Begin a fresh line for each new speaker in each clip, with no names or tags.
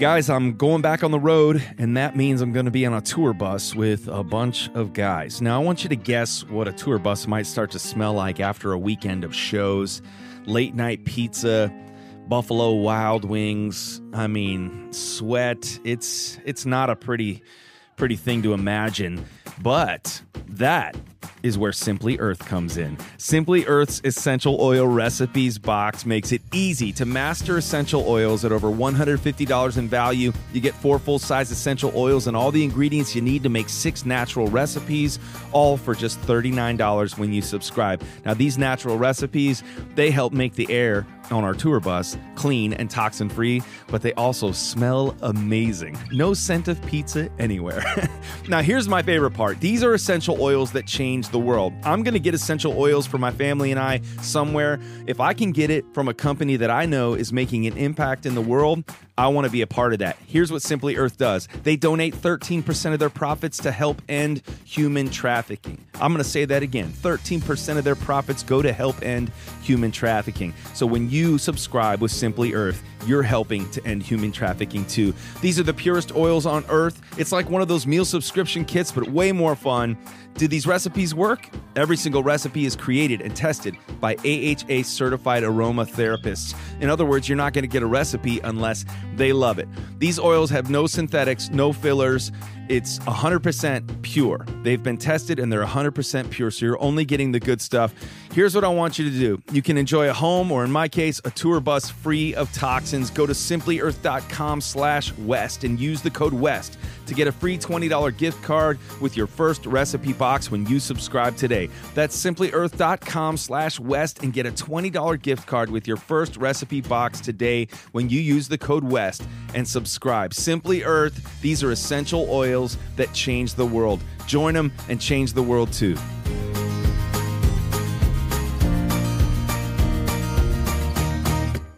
guys, I'm going back on the road, and that means I'm going to be on a tour bus with a bunch of guys. Now, I want you to guess what a tour bus might start to smell like after a weekend of shows, late night pizza, Buffalo Wild Wings. I mean, sweat. It's it's not a pretty pretty thing to imagine, but that is where Simply Earth comes in. Simply Earth's essential oil recipes box makes it easy to master essential oils at over $150 in value. You get four full size essential oils and all the ingredients you need to make six natural recipes, all for just $39 when you subscribe. Now, these natural recipes, they help make the air on our tour bus clean and toxin free, but they also smell amazing. No scent of pizza anywhere. now, here's my favorite part these are essential oils that change the world. I'm to get essential oils for my family and I somewhere. If I can get it from a company that I know is making an impact in the world, I want to be a part of that. Here's what Simply Earth does they donate 13% of their profits to help end human trafficking. I'm going to say that again 13% of their profits go to help end human trafficking. So when you subscribe with Simply Earth, you're helping to end human trafficking too. These are the purest oils on earth. It's like one of those meal subscription kits, but way more fun. Do these recipes work? Every single recipe is created and tested by AHA certified aroma therapists. In other words, you're not going to get a recipe unless they love it. These oils have no synthetics, no fillers. It's 100% pure. They've been tested and they're 100% pure, so you're only getting the good stuff. Here's what I want you to do. You can enjoy a home or in my case, a tour bus free of toxins. Go to simplyearth.com slash west and use the code WEST to get a free $20 gift card with your first recipe box when you subscribe today. That's simplyearth.com slash west and get a $20 gift card with your first recipe box today when you use the code WEST and subscribe. Simply Earth, these are essential oils that change the world. Join them and change the world too.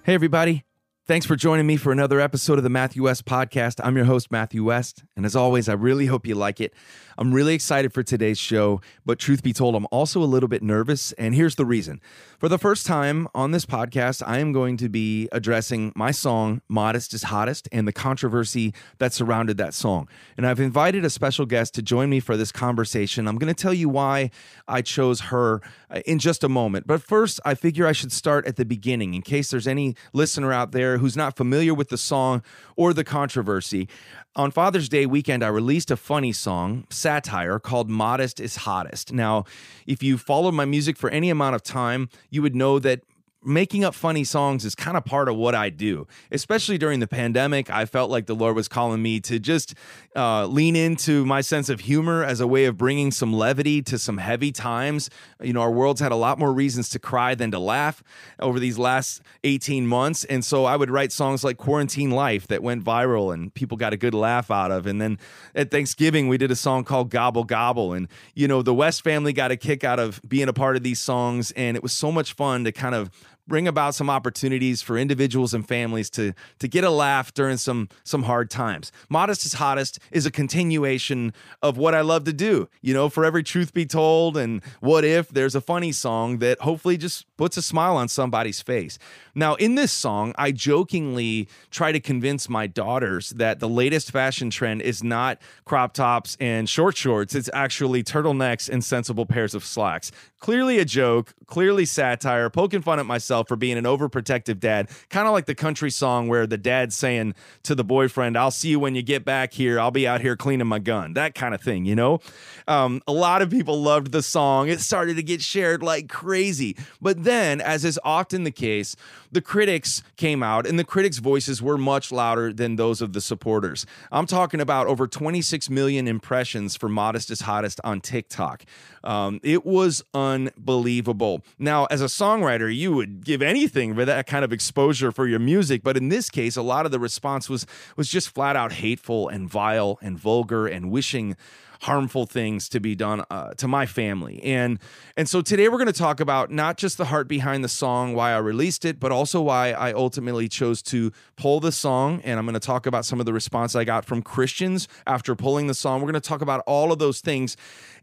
Hey, everybody. Thanks for joining me for another episode of the Matthew West Podcast. I'm your host, Matthew West. And as always, I really hope you like it. I'm really excited for today's show, but truth be told, I'm also a little bit nervous. And here's the reason. For the first time on this podcast, I am going to be addressing my song, Modest is Hottest, and the controversy that surrounded that song. And I've invited a special guest to join me for this conversation. I'm going to tell you why I chose her uh, in just a moment. But first, I figure I should start at the beginning in case there's any listener out there who's not familiar with the song or the controversy. On Father's Day weekend, I released a funny song, satire, called Modest is Hottest. Now, if you followed my music for any amount of time, you would know that making up funny songs is kind of part of what I do. Especially during the pandemic, I felt like the Lord was calling me to just uh, lean into my sense of humor as a way of bringing some levity to some heavy times. You know, our world's had a lot more reasons to cry than to laugh over these last 18 months. And so I would write songs like Quarantine Life that went viral and people got a good laugh out of. And then at Thanksgiving, we did a song called Gobble Gobble. And, you know, the West family got a kick out of being a part of these songs. And it was so much fun to kind of bring about some opportunities for individuals and families to to get a laugh during some some hard times. Modest is hottest is a continuation of what I love to do. You know, for every truth be told and what if there's a funny song that hopefully just puts a smile on somebody's face. Now, in this song, I jokingly try to convince my daughters that the latest fashion trend is not crop tops and short shorts, it's actually turtlenecks and sensible pairs of slacks. Clearly a joke, clearly satire, poking fun at myself for being an overprotective dad, kind of like the country song where the dad's saying to the boyfriend, I'll see you when you get back here. I'll be out here cleaning my gun. That kind of thing, you know? Um, a lot of people loved the song. It started to get shared like crazy. But then, as is often the case, the critics came out and the critics' voices were much louder than those of the supporters. I'm talking about over 26 million impressions for Modest is Hottest on TikTok. Um, it was unbelievable. Now, as a songwriter, you would give anything for that kind of exposure for your music, but in this case, a lot of the response was was just flat out hateful and vile and vulgar and wishing harmful things to be done uh, to my family. And and so today we're going to talk about not just the heart behind the song, why I released it, but also why I ultimately chose to pull the song. And I'm going to talk about some of the response I got from Christians after pulling the song. We're going to talk about all of those things.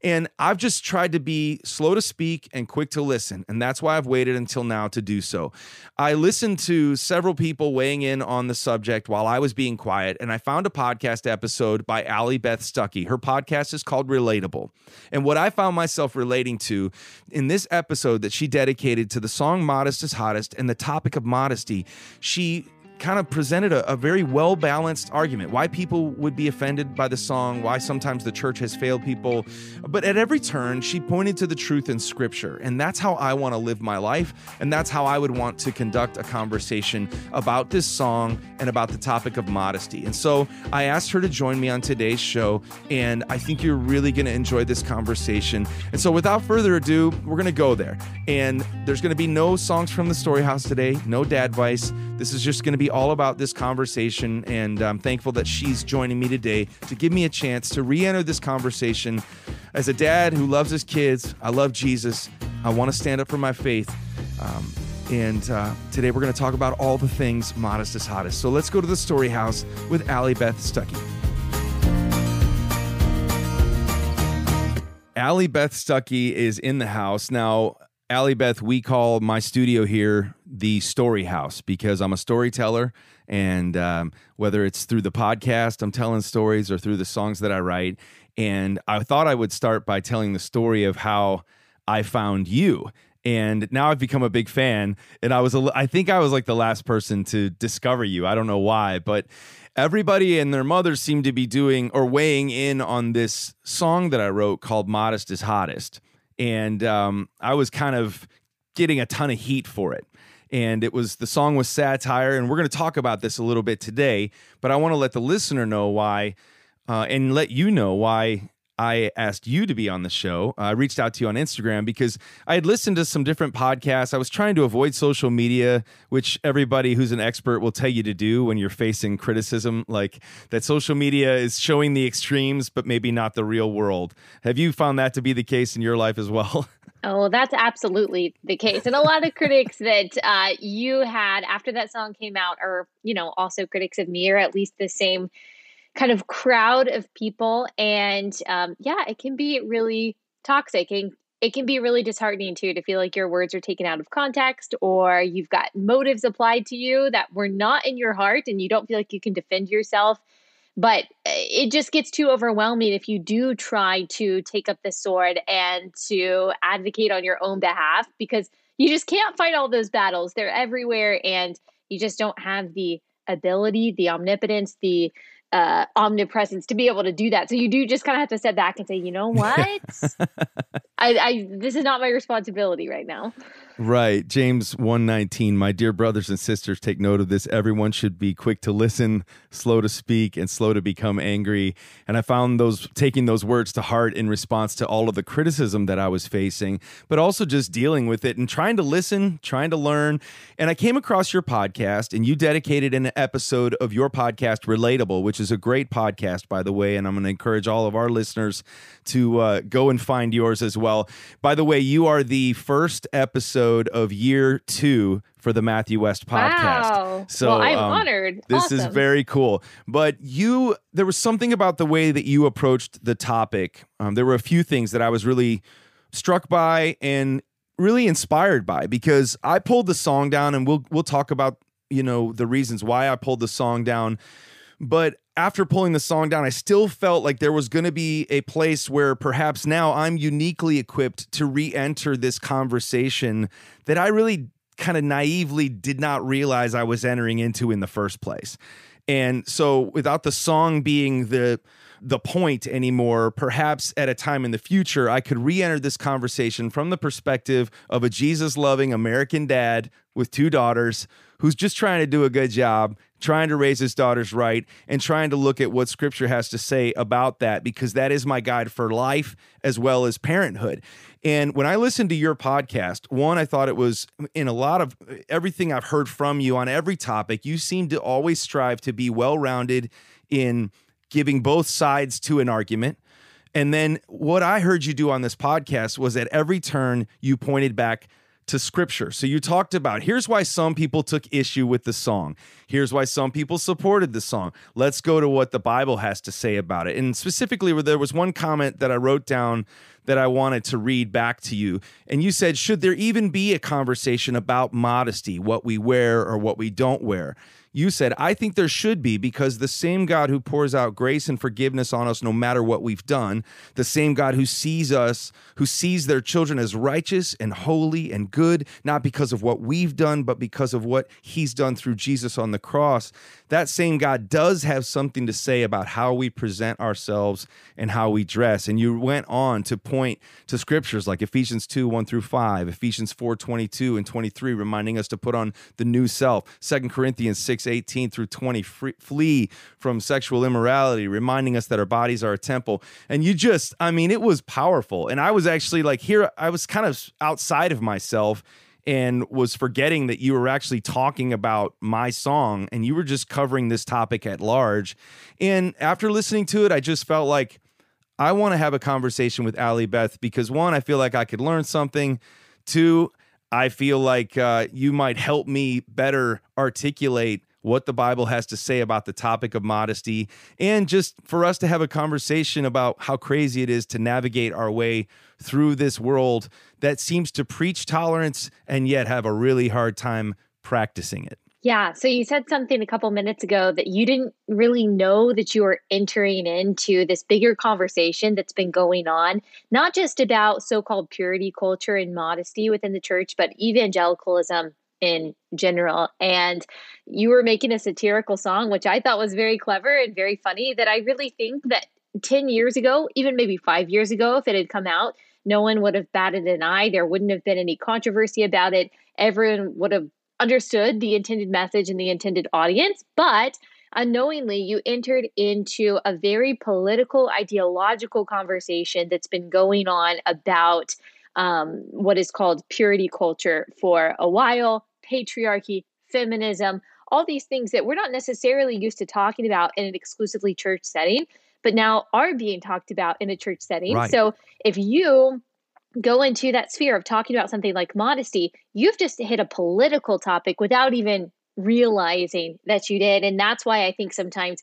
And I've just tried to be slow to speak and quick to listen. And that's why I've waited until now to do so. I listened to several people weighing in on the subject while I was being quiet, and I found a podcast episode by Allie Beth Stuckey. Her podcast is called Relatable. And what I found myself relating to in this episode that she dedicated to the song Modest is Hottest and the topic of modesty, she kind of presented a, a very well balanced argument why people would be offended by the song, why sometimes the church has failed people. But at every turn, she pointed to the truth in scripture. And that's how I want to live my life. And that's how I would want to conduct a conversation about this song and about the topic of modesty. And so I asked her to join me on today's show. And I think you're really going to enjoy this conversation. And so without further ado, we're going to go there. And there's going to be no songs from the Story House today, no dad advice. This is just going to be all about this conversation, and I'm thankful that she's joining me today to give me a chance to re enter this conversation. As a dad who loves his kids, I love Jesus, I want to stand up for my faith. Um, and uh, today we're going to talk about all the things modest is hottest. So let's go to the story house with Allie Beth Stuckey. Allie Beth Stuckey is in the house. Now, Allie Beth, we call my studio here the Story House because I'm a storyteller. And um, whether it's through the podcast, I'm telling stories, or through the songs that I write. And I thought I would start by telling the story of how I found you. And now I've become a big fan. And I was, a, I think I was like the last person to discover you. I don't know why, but everybody and their mother seemed to be doing or weighing in on this song that I wrote called Modest is Hottest and um, I was kind of getting a ton of heat for it. And it was the song was satire, and we're going to talk about this a little bit today. But I want to let the listener know why, uh, and let you know why I asked you to be on the show. I reached out to you on Instagram because I had listened to some different podcasts. I was trying to avoid social media, which everybody who's an expert will tell you to do when you're facing criticism, like that social media is showing the extremes, but maybe not the real world. Have you found that to be the case in your life as well?
Oh, that's absolutely the case. And a lot of critics that uh, you had after that song came out are, you know, also critics of me, or at least the same kind of crowd of people. And um, yeah, it can be really toxic. And it can be really disheartening too to feel like your words are taken out of context or you've got motives applied to you that were not in your heart and you don't feel like you can defend yourself. But uh, it just gets too overwhelming if you do try to take up the sword and to advocate on your own behalf because you just can't fight all those battles. They're everywhere and you just don't have the ability, the omnipotence, the uh, omnipresence to be able to do that. So you do just kind of have to step back and say, you know what? I, I this is not my responsibility right now.
Right. James 119. My dear brothers and sisters, take note of this. Everyone should be quick to listen, slow to speak, and slow to become angry. And I found those taking those words to heart in response to all of the criticism that I was facing, but also just dealing with it and trying to listen, trying to learn. And I came across your podcast, and you dedicated an episode of your podcast, Relatable, which is a great podcast, by the way. And I'm going to encourage all of our listeners to uh, go and find yours as well. By the way, you are the first episode of year two for the Matthew West podcast.
Wow.
So
well, I'm
um,
honored.
This is very cool. But you, there was something about the way that you approached the topic. Um, there were a few things that I was really struck by and really inspired by because I pulled the song down, and we'll we'll talk about you know the reasons why I pulled the song down. But after pulling the song down, I still felt like there was going to be a place where perhaps now I'm uniquely equipped to re enter this conversation that I really kind of naively did not realize I was entering into in the first place. And so without the song being the the point anymore, perhaps at a time in the future I could re-enter this conversation from the perspective of a Jesus-loving American dad with two daughters who's just trying to do a good job, trying to raise his daughters right and trying to look at what scripture has to say about that because that is my guide for life as well as parenthood. And when I listened to your podcast, one, I thought it was in a lot of everything I've heard from you on every topic, you seem to always strive to be well rounded in giving both sides to an argument. And then what I heard you do on this podcast was at every turn you pointed back to scripture. So you talked about here's why some people took issue with the song. Here's why some people supported the song. Let's go to what the Bible has to say about it. And specifically, there was one comment that I wrote down that I wanted to read back to you. And you said, Should there even be a conversation about modesty, what we wear or what we don't wear? You said, I think there should be because the same God who pours out grace and forgiveness on us no matter what we've done, the same God who sees us, who sees their children as righteous and holy and good, not because of what we've done, but because of what he's done through Jesus on the cross, that same God does have something to say about how we present ourselves and how we dress. And you went on to point to scriptures like Ephesians 2 1 through 5, Ephesians 4 22 and 23, reminding us to put on the new self, Second Corinthians 6 18 through 20, flee from sexual immorality, reminding us that our bodies are a temple. And you just, I mean, it was powerful. And I was actually like, here, I was kind of outside of myself and was forgetting that you were actually talking about my song and you were just covering this topic at large. And after listening to it, I just felt like I want to have a conversation with Allie Beth because one, I feel like I could learn something. Two, I feel like uh, you might help me better articulate what the Bible has to say about the topic of modesty, and just for us to have a conversation about how crazy it is to navigate our way through this world that seems to preach tolerance and yet have a really hard time practicing it.
Yeah. So you said something a couple minutes ago that you didn't really know that you were entering into this bigger conversation that's been going on, not just about so called purity culture and modesty within the church, but evangelicalism in general. And you were making a satirical song, which I thought was very clever and very funny. That I really think that 10 years ago, even maybe five years ago, if it had come out, no one would have batted an eye. There wouldn't have been any controversy about it. Everyone would have understood the intended message and the intended audience. But unknowingly, you entered into a very political, ideological conversation that's been going on about um, what is called purity culture for a while, patriarchy, feminism, all these things that we're not necessarily used to talking about in an exclusively church setting, but now are being talked about in a church setting.
Right.
So if you go into that sphere of talking about something like modesty, you've just hit a political topic without even realizing that you did. And that's why I think sometimes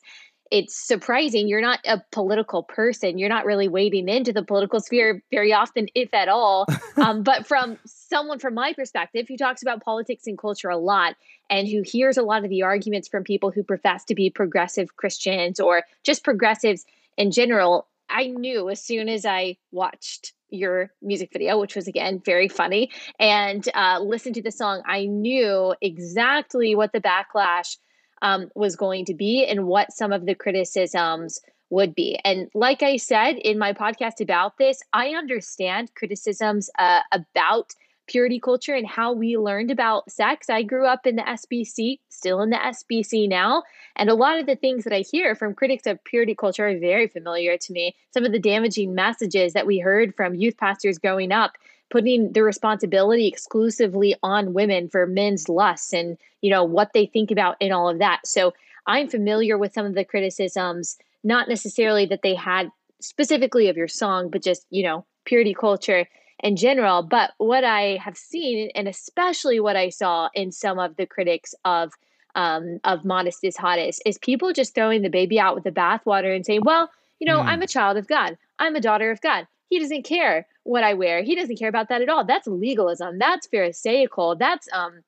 it's surprising. You're not a political person. You're not really wading into the political sphere very often, if at all. um, but from someone from my perspective who talks about politics and culture a lot and who hears a lot of the arguments from people who profess to be progressive Christians or just progressives in general, I knew as soon as I watched your music video, which was again very funny, and uh, listened to the song, I knew exactly what the backlash um, was going to be and what some of the criticisms would be. And like I said in my podcast about this, I understand criticisms uh, about purity culture and how we learned about sex. I grew up in the SBC, still in the SBC now. And a lot of the things that I hear from critics of purity culture are very familiar to me. Some of the damaging messages that we heard from youth pastors growing up putting the responsibility exclusively on women for men's lusts and you know what they think about and all of that. So i'm familiar with some of the criticisms not necessarily that they had specifically of your song but just you know purity culture in general. But what i have seen and especially what i saw in some of the critics of um, of modest is hottest is people just throwing the baby out with the bathwater and saying well you know
Mm.
i'm a child of god. I'm a daughter of god he doesn't care what I wear. He doesn't care about that at all. That's legalism. That's pharisaical. That's um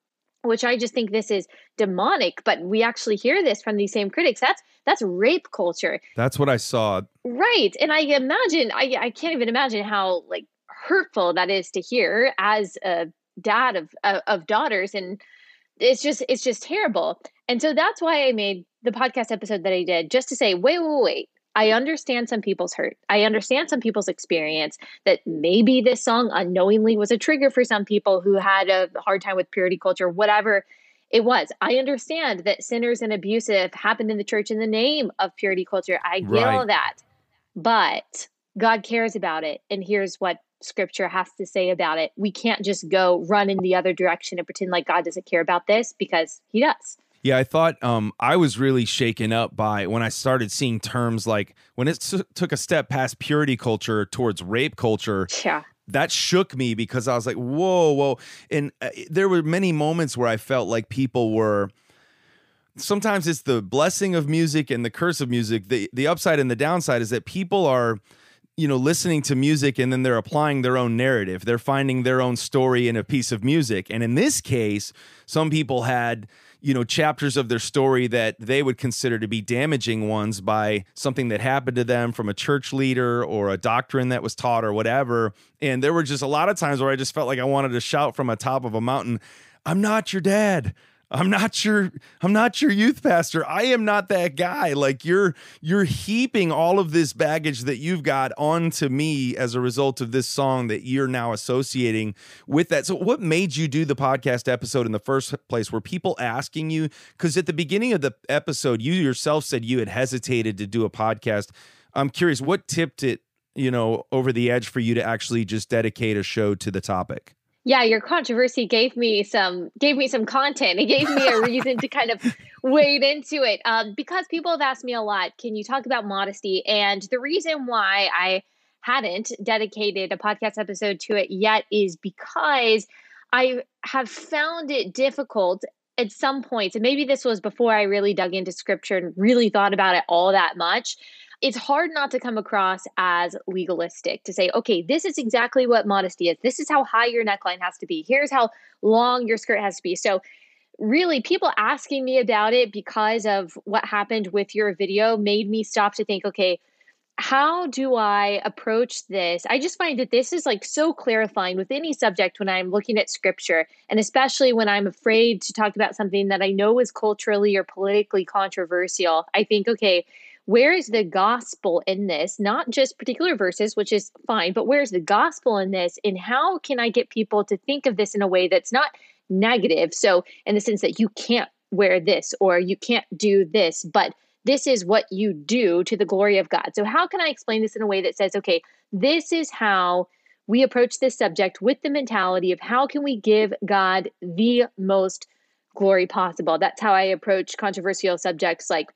which I just think this is demonic, but we actually hear this from these same critics. That's that's rape culture.
That's what I saw.
Right. And I imagine I I can't even imagine how like hurtful that is to hear as a dad of of, of daughters and it's just it's just terrible. And so that's why I made the podcast episode that I did just to say wait wait wait I understand some people's hurt. I understand some people's experience that maybe this song unknowingly was a trigger for some people who had a hard time with purity culture, whatever it was. I understand that sinners and abusive happened in the church in the name of purity culture. I get all that. But God cares about it. And here's what scripture has to say about it. We can't just go run in the other direction and pretend like God doesn't care about this because he does.
Yeah, I thought um, I was really shaken up by when I started seeing terms like when it s- took a step past purity culture towards rape culture.
Yeah.
That shook me because I was like, whoa, whoa. And uh, there were many moments where I felt like people were. Sometimes it's the blessing of music and the curse of music. The the upside and the downside is that people are you know listening to music and then they're applying their own narrative they're finding their own story in a piece of music and in this case some people had you know chapters of their story that they would consider to be damaging ones by something that happened to them from a church leader or a doctrine that was taught or whatever. And there were just a lot of times where i just felt like i wanted to shout from a top of a mountain i'm not your dad I'm not your I'm not your youth pastor. I am not that guy. Like you're you're heaping all of this baggage that you've got onto me as a result of this song that you're now associating with that. So what made you do the podcast episode in the first place? Were people asking you cuz at the beginning of the episode you yourself said you had hesitated to do a podcast. I'm curious what tipped it, you know, over the edge for you to actually just dedicate a show to the topic?
Yeah your controversy gave me some gave me some content. It gave me a reason to kind of wade into it. Um, because people have asked me a lot can you talk about modesty? And the reason why i hadn't dedicated a podcast episode to it yet is because i have found it difficult at some points and maybe this was before i really dug into scripture and really thought about it all that much it's hard not to come across as legalistic to say, okay, this is exactly what modesty is. This is how high your neckline has to be. Here's how long your skirt has to be. So, really, people asking me about it because of what happened with your video made me stop to think, okay, how do I approach this? I just find that this is like so clarifying with any subject when I'm looking at scripture, and especially when I'm afraid to talk about something that I know is culturally or politically controversial. I think, okay, where is the gospel in this? Not just particular verses, which is fine, but where's the gospel in this? And how can I get people to think of this in a way that's not negative? So, in the sense that you can't wear this or you can't do this, but this is what you do to the glory of God. So, how can I explain this in a way that says, okay, this is how we approach this subject with the mentality of how can we give God the most glory possible? That's how I approach controversial subjects like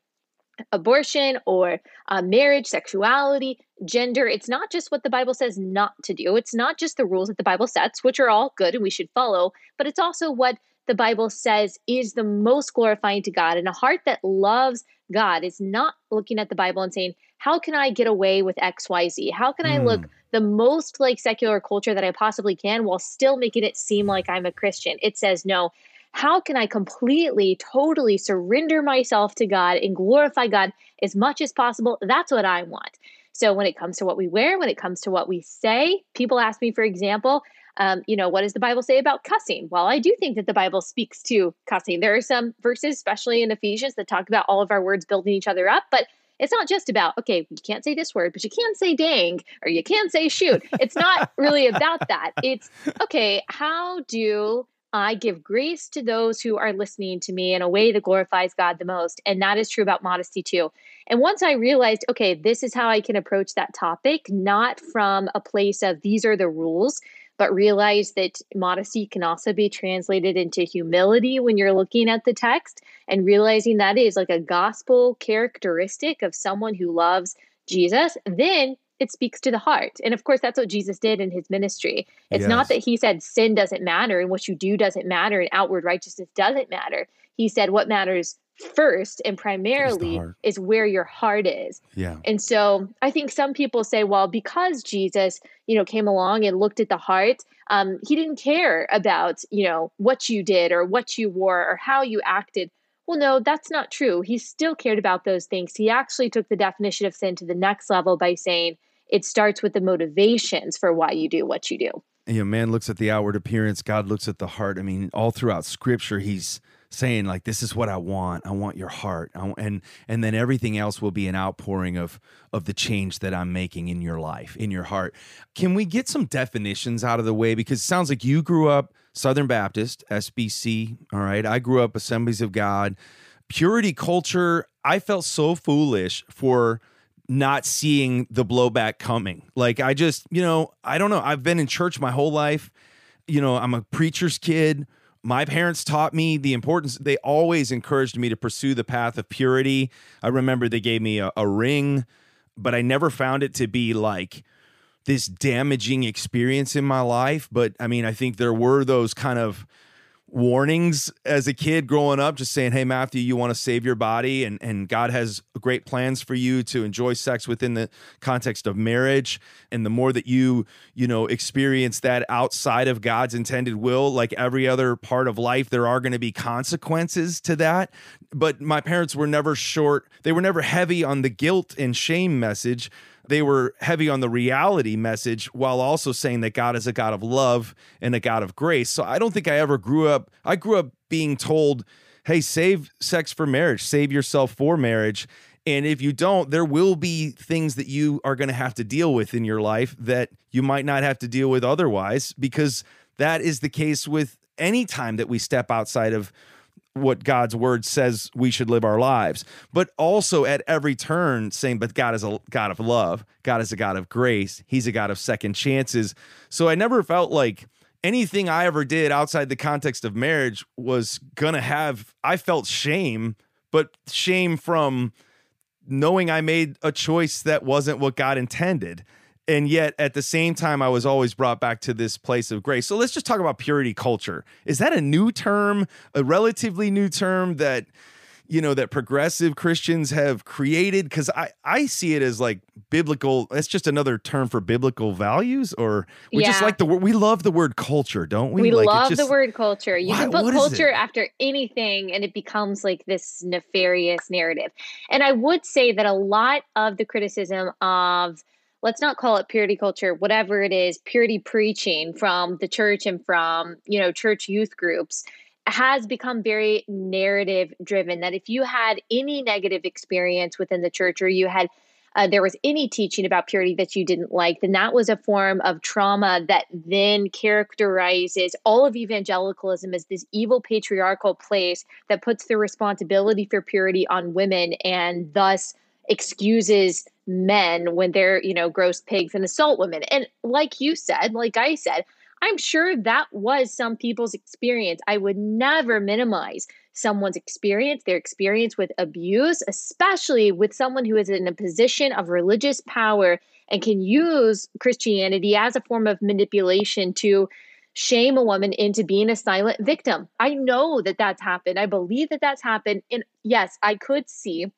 abortion or uh, marriage, sexuality, gender. It's not just what the Bible says not to do. It's not just the rules that the Bible sets, which are all good and we should follow, but it's also what the Bible says is the most glorifying to God. And a heart that loves God is not looking at the Bible and saying, How can I get away with XYZ? How can I look the most like secular culture that I possibly can while still making it seem like I'm a Christian? It says, No, how can I completely, totally surrender myself to God and glorify God as much as possible? That's what I want. So when it comes to what we wear, when it comes to what we say, people ask me, for example, um, you know, what does the Bible say about cussing? Well, I do think that the Bible speaks to cussing. There are some verses, especially in Ephesians, that talk about all of our words building each other up, but it's not just about, okay, you can't say this word, but you can say dang or you can say shoot. It's not really about that. It's, okay, how do I give grace to those who are listening to me in a way that glorifies God the most. And that is true about modesty too. And once I realized, okay, this is how I can approach that topic, not from a place of these are the rules, but realize that modesty can also be translated into humility when you're looking at the text and realizing that is like a gospel characteristic of someone who loves Jesus, then it speaks to the heart. And of course, that's what Jesus did in his ministry. It's not that he said sin doesn't matter and what you do doesn't matter and outward righteousness doesn't matter. He said what matters first and primarily is where your heart is.
Yeah.
And so I think some people say, well, because Jesus, you know, came along and looked at the heart, um, he didn't care about, you know, what you did or what you wore or how you acted. Well, no, that's not true. He still cared about those things. He actually took the definition of sin to the next level by saying it starts with the motivations for why you do what you do.
you know, man looks at the outward appearance, God looks at the heart. I mean, all throughout scripture, he's saying like, this is what I want. I want your heart. Want, and, and then everything else will be an outpouring of, of the change that I'm making in your life, in your heart. Can we get some definitions out of the way? Because it sounds like you grew up Southern Baptist, SBC. All right. I grew up Assemblies of God. Purity culture, I felt so foolish for not seeing the blowback coming. Like I just, you know, I don't know. I've been in church my whole life. You know, I'm a preacher's kid. my parents taught me the importance they always encouraged me to pursue the path of purity i remember they gave me a, a ring but i never found it to be like this damaging experience in my life but i mean i think there were those kind of warnings as a kid growing up just saying hey matthew you want to save your body and and god has great plans for you to enjoy sex within the context of marriage. And the more that you you know experience that outside of god's intended will like every other part of life there are going to be consequences to that. But my parents were never short they were never heavy on the guilt and shame message they were heavy on the reality message while also saying that God is a God of love and a God of grace. So I don't think I ever grew up, I grew up being told, hey, save sex for marriage, save yourself for marriage. And if you don't, there will be things that you are going to have to deal with in your life that you might not have to deal with otherwise, because that is the case with any time that we step outside of what God's word says we should live our lives, but also at every turn saying, but God is a God of love. God is a God of grace. He's a God of second chances. So I never felt like anything I ever did outside the context of marriage was to have, I felt shame, but shame from knowing I made a choice that wasn't what God intended. And yet at the same time, I was always brought back to this place of grace. So let's just talk about purity culture. Is that a new term, a relatively new term that, you know, that progressive Christians have created? Because I, I see it as like biblical, that's just another term for biblical values, or we just like the word, we love the word culture, don't we?
We
Like,
love
just-
the word culture. You
Why-
can put culture after anything and it becomes like this nefarious narrative. And I would say that a lot of the criticism of, let's not call it purity culture, whatever it is, purity preaching from the church and from, you know, church youth groups has become very narrative driven that if you had any negative experience within the church or you had uh, there was any teaching about purity that you didn't like, then that was a form of trauma that then characterizes all of evangelicalism as this evil patriarchal place that puts the responsibility for purity on women and thus excuses men when they're, you know, gross pigs and assault women. And like you said, like I said, I'm sure that was some people's experience. I would never minimize someone's experience, their experience with abuse, especially with someone who is in a position of religious power and can use Christianity as a form of manipulation to shame a woman into being a silent victim. I know that that's happened. I believe that that's happened. And yes, I could see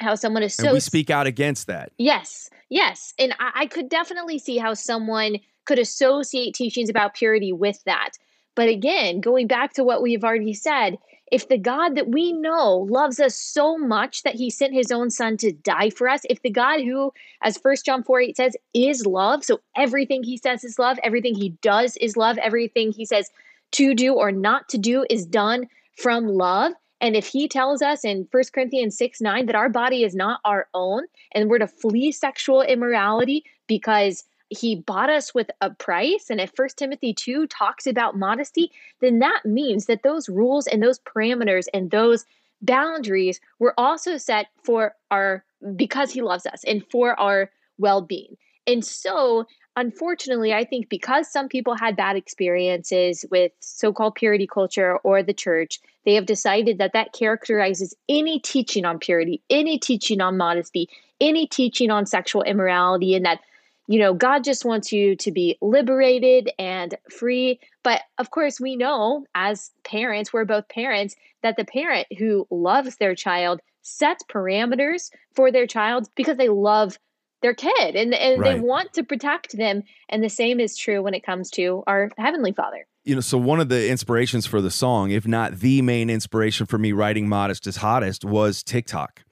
how someone is so
and we speak out against that.
Yes, yes. And I, I could definitely see how someone could associate teachings about purity with that. But again, going back to what we've already said, if the God that we know loves us so much that he sent his own son to die for us, if the God who, as 1 John 4 8 says, is love, so everything he says is love, everything he does is love, everything he says to do or not to do is done from love. And if he tells us in 1 Corinthians 6 9 that our body is not our own and we're to flee sexual immorality because he bought us with a price, and if 1 Timothy 2 talks about modesty, then that means that those rules and those parameters and those boundaries were also set for our because he loves us and for our well-being. And so, unfortunately, I think because some people had bad experiences with so-called purity culture or the church, they have decided that that characterizes any teaching on purity, any teaching on modesty, any teaching on sexual immorality and that you know, God just wants you to be liberated and free. But of course, we know as parents, we're both parents, that the parent who loves their child sets parameters for their child because they love their kid and, and they want to protect them. And the same is true when it comes to our Heavenly Father.
you know, so one of the inspirations for the song, if not the main inspiration for me writing Modest is Hottest, was TikTok.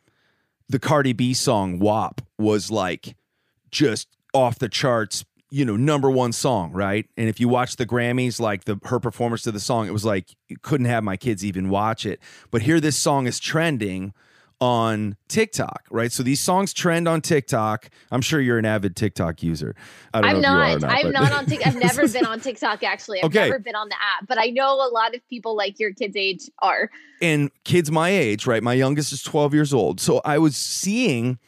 The Cardi B song WAP was like just off the charts, you know, number one song, right? And if you watch the Grammys, like the her performance to the song, it was like you couldn't have my kids even watch it. But here this song is trending on TikTok, right? So these songs trend on TikTok. I'm sure you're an avid TikTok user. I know
not.
if you are or not.
I'm
but-
not on TikTok. I've never been on TikTok actually. I've
Okay.
never been on the app, but I know a lot of people like your kids' age are.
and kids my age, right? My youngest is 12 years old. So I was seeing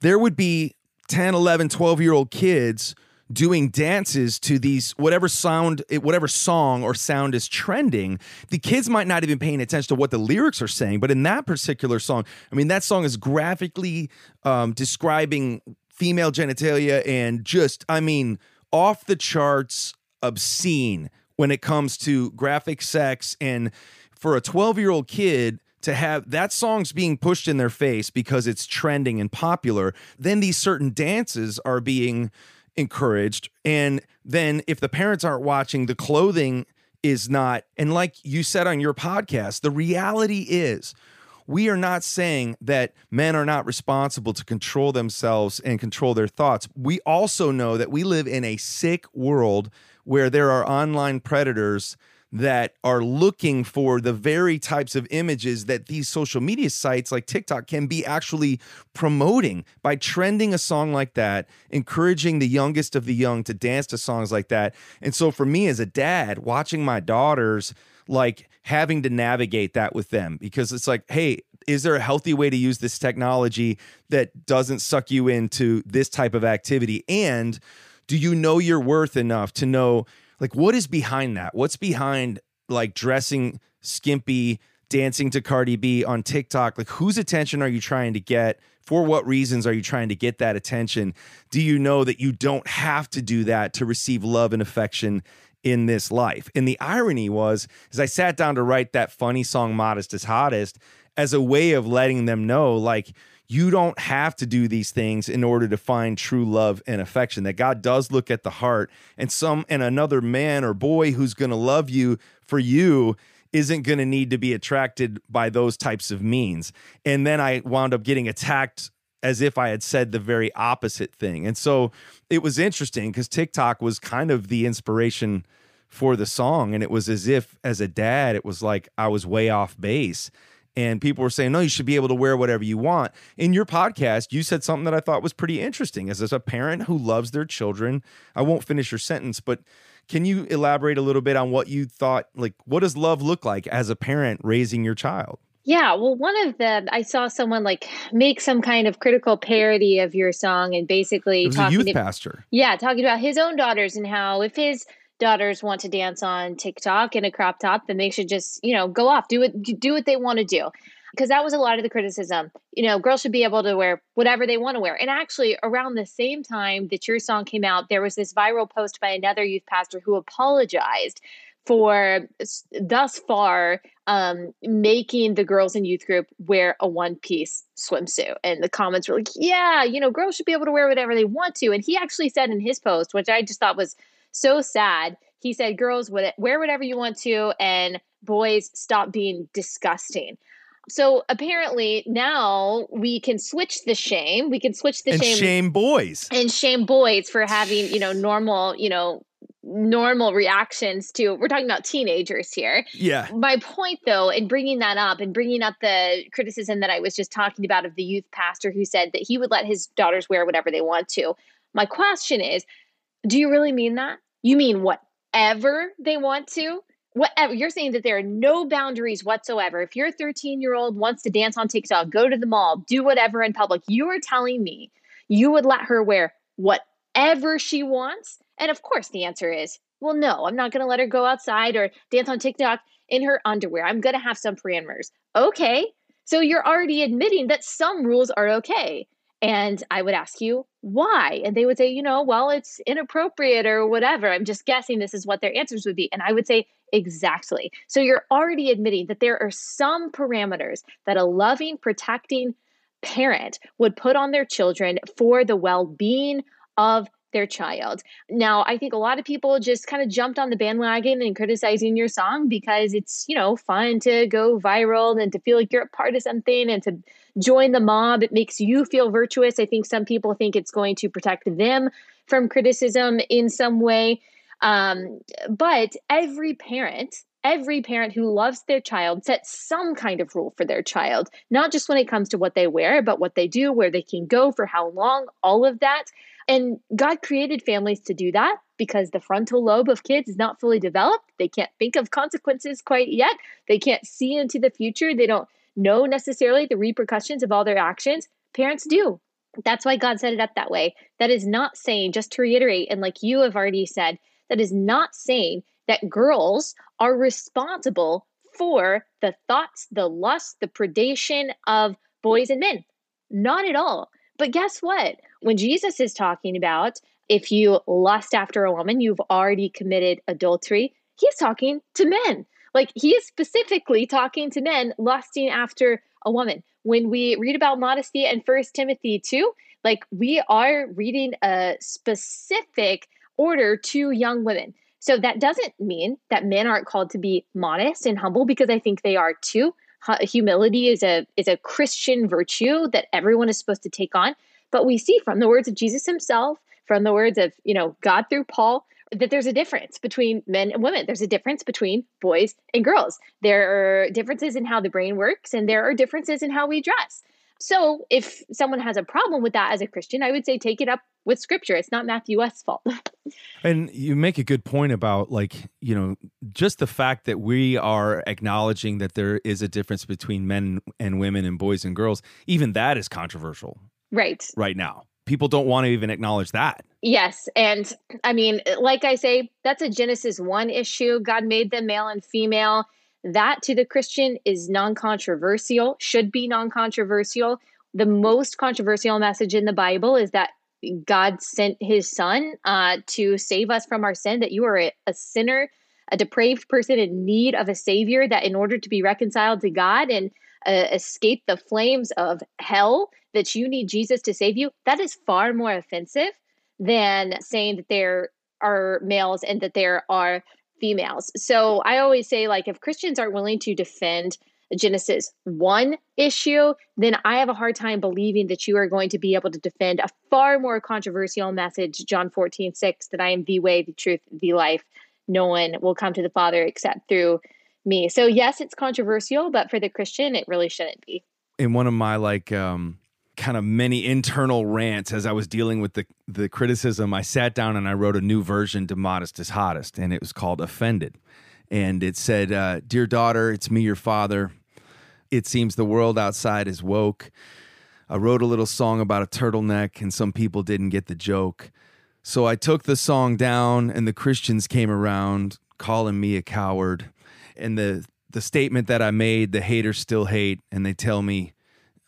there would be 10, 11, 12 year old kids doing dances to these whatever sound whatever song or sound is trending the kids might not even paying attention to what the lyrics are saying. But in that particular song i mean that song is graphically um, describing female genitalia and just i mean off the charts obscene when it comes to graphic sex. And for a 12 year old kid to have that song's being pushed in their face because it's trending and popular then these certain dances are being encouraged and then if the parents aren't watching the clothing is not and like you said on your podcast the reality is we are not saying that men are not responsible to control themselves and control their thoughts. We also know that we live in a sick world where there are online predators that are looking for the very types of images that these social media sites like TikTok can be actually promoting by trending a song like that, encouraging the youngest of the young to dance to songs like that. And so for me as a dad, watching my daughters like having to navigate that with them because it's like, hey, is there a healthy way to use this technology that doesn't suck you into this type of activity? And do you know your worth enough to know like what is behind that? What's behind like dressing skimpy, dancing to Cardi B on TikTok? Like whose attention are you trying to get? For what reasons are you trying to get that attention? Do you know that you don't have to do that to receive love and affection in this life? And the irony was, as I sat down to write that funny song, Modest is Hottest, as a way of letting them know, like, you don't have to do these things in order to find true love and affection that god does look at the heart and some and another man or boy who's going to love you for you isn't going to need to be attracted by those types of means. And then i wound up getting attacked as if i had said the very opposite thing. And so it was interesting because tiktok was kind of the inspiration for the song and it was as if as a dad it was like i was way off base and people were saying, no, you should be able to wear whatever you want. In your podcast, you said something that I thought was pretty interesting. As, as a parent who loves their children, I won't finish your sentence, but can you elaborate a little bit on what you thought? Like, what does love look like as a parent raising your child?
Yeah, well, one of the I saw someone like make some kind of critical parody of your song and basically
It was a
talking
youth
to-
pastor.
Yeah, talking about his own daughters and how if his daughters want to dance on TikTok in a crop top, then they should just, you know, go off, do it, do what they want to do. Because that was a lot of the criticism. You know, girls should be able to wear whatever they want to wear. And actually, around the same time that your song came out, there was this viral post by another youth pastor who apologized for thus far um, making the girls in youth group wear a one piece swimsuit. And the comments were like, yeah, you know, girls should be able to wear whatever they want to. And he actually said in his post, which I just thought was so sad, he said, girls, wear whatever you want to, and boys, stop being disgusting. So apparently now we can switch the shame. We can switch the
and
shame
shame boys.
and shame boys for having you know normal you know normal reactions to we're talking about teenagers here
Yeah.
my point though in bringing that up and bringing up the criticism that i was just talking about of the youth pastor who said that he would let his daughters wear whatever they want to my question is do you really mean that? You mean whatever they want to? Whatever you're saying that there are no boundaries whatsoever. If your 13 year old wants to dance on tiktok go to the mall do whatever in public you are telling me you would let her wear whatever she wants? And of course the answer is well no i'm not going to let her go outside or dance on tiktok in her underwear. I'm going to have some parameters okay so you're already admitting that some rules are okay and I would ask you why. And they would say, you know, well, it's inappropriate or whatever. I'm just guessing this is what their answers would be. And I would say, exactly. So you're already admitting that there are some parameters that a loving, protecting parent would put on their children for the well being of their child. Now, I think a lot of people just kind of jumped on the bandwagon and criticizing your song because it's, you know, fun to go viral and to feel like you're a part of something and to join the mob. It makes you feel virtuous. I think some people think it's going to protect them from criticism in some way. Um, but every parent, every parent who loves their child sets some kind of rule for their child, not just when it comes to what they wear, but what they do, where they can go, for how long, all of that. And God created families to do that because the frontal lobe of kids is not fully developed. They can't think of consequences quite yet. They can't see into the future. They don't know necessarily the repercussions of all their actions. Parents do. That's why God set it up that way. That is not saying, just to reiterate, and like you have already said, that is not saying that girls are responsible for the thoughts, the lust, the predation of boys and men. Not at all. But guess what? When Jesus is talking about if you lust after a woman, you've already committed adultery, he's talking to men. Like he is specifically talking to men lusting after a woman. When we read about modesty in First Timothy 2, like we are reading a specific order to young women. So that doesn't mean that men aren't called to be modest and humble because I think they are too. Humility is a is a Christian virtue that everyone is supposed to take on. But we see from the words of Jesus himself, from the words of, you know, God through Paul, that there's a difference between men and women. There's a difference between boys and girls. There are differences in how the brain works, and there are differences in how we dress. So if someone has a problem with that as a Christian, I would say take it up with scripture. It's not Matthew West's fault.
And you make a good point about like, you know, just the fact that we are acknowledging that there is a difference between men and women and boys and girls, even that is controversial
right.
right now. People don't want to even acknowledge that.
Yes. And I mean, like I say, that's a Genesis 1 issue. God made them male and female. That to the Christian is non controversial, should be non controversial. The most controversial message in the Bible is that God sent his son uh, to save us from our sin, that you are a, a sinner, a depraved person in need of a savior, that in order to be reconciled to God and uh, escape the flames of hell, that you need Jesus to save you. That is far more offensive than saying that there are males and that there are females. So I always say, like, if Christians aren't willing to defend Genesis 1 issue, then I have a hard time believing that you are going to be able to defend a far more controversial message, John 14, 6, that I am the way, the truth, the life. No one will come to the Father except through me. So, yes, it's controversial, but for the Christian, it really shouldn't be.
in one of my like um kind of many internal rants as I was dealing with the the criticism, I sat down and I wrote a new version to Modest is Hottest, and it was called Offended. And it said, uh, Dear daughter, it's me, your father. It seems the world outside is woke. I wrote a little song about a turtleneck, and some people didn't get the joke. So I took the song down, and the Christians came around calling me a coward. And the the statement that I made, the haters still hate, and they tell me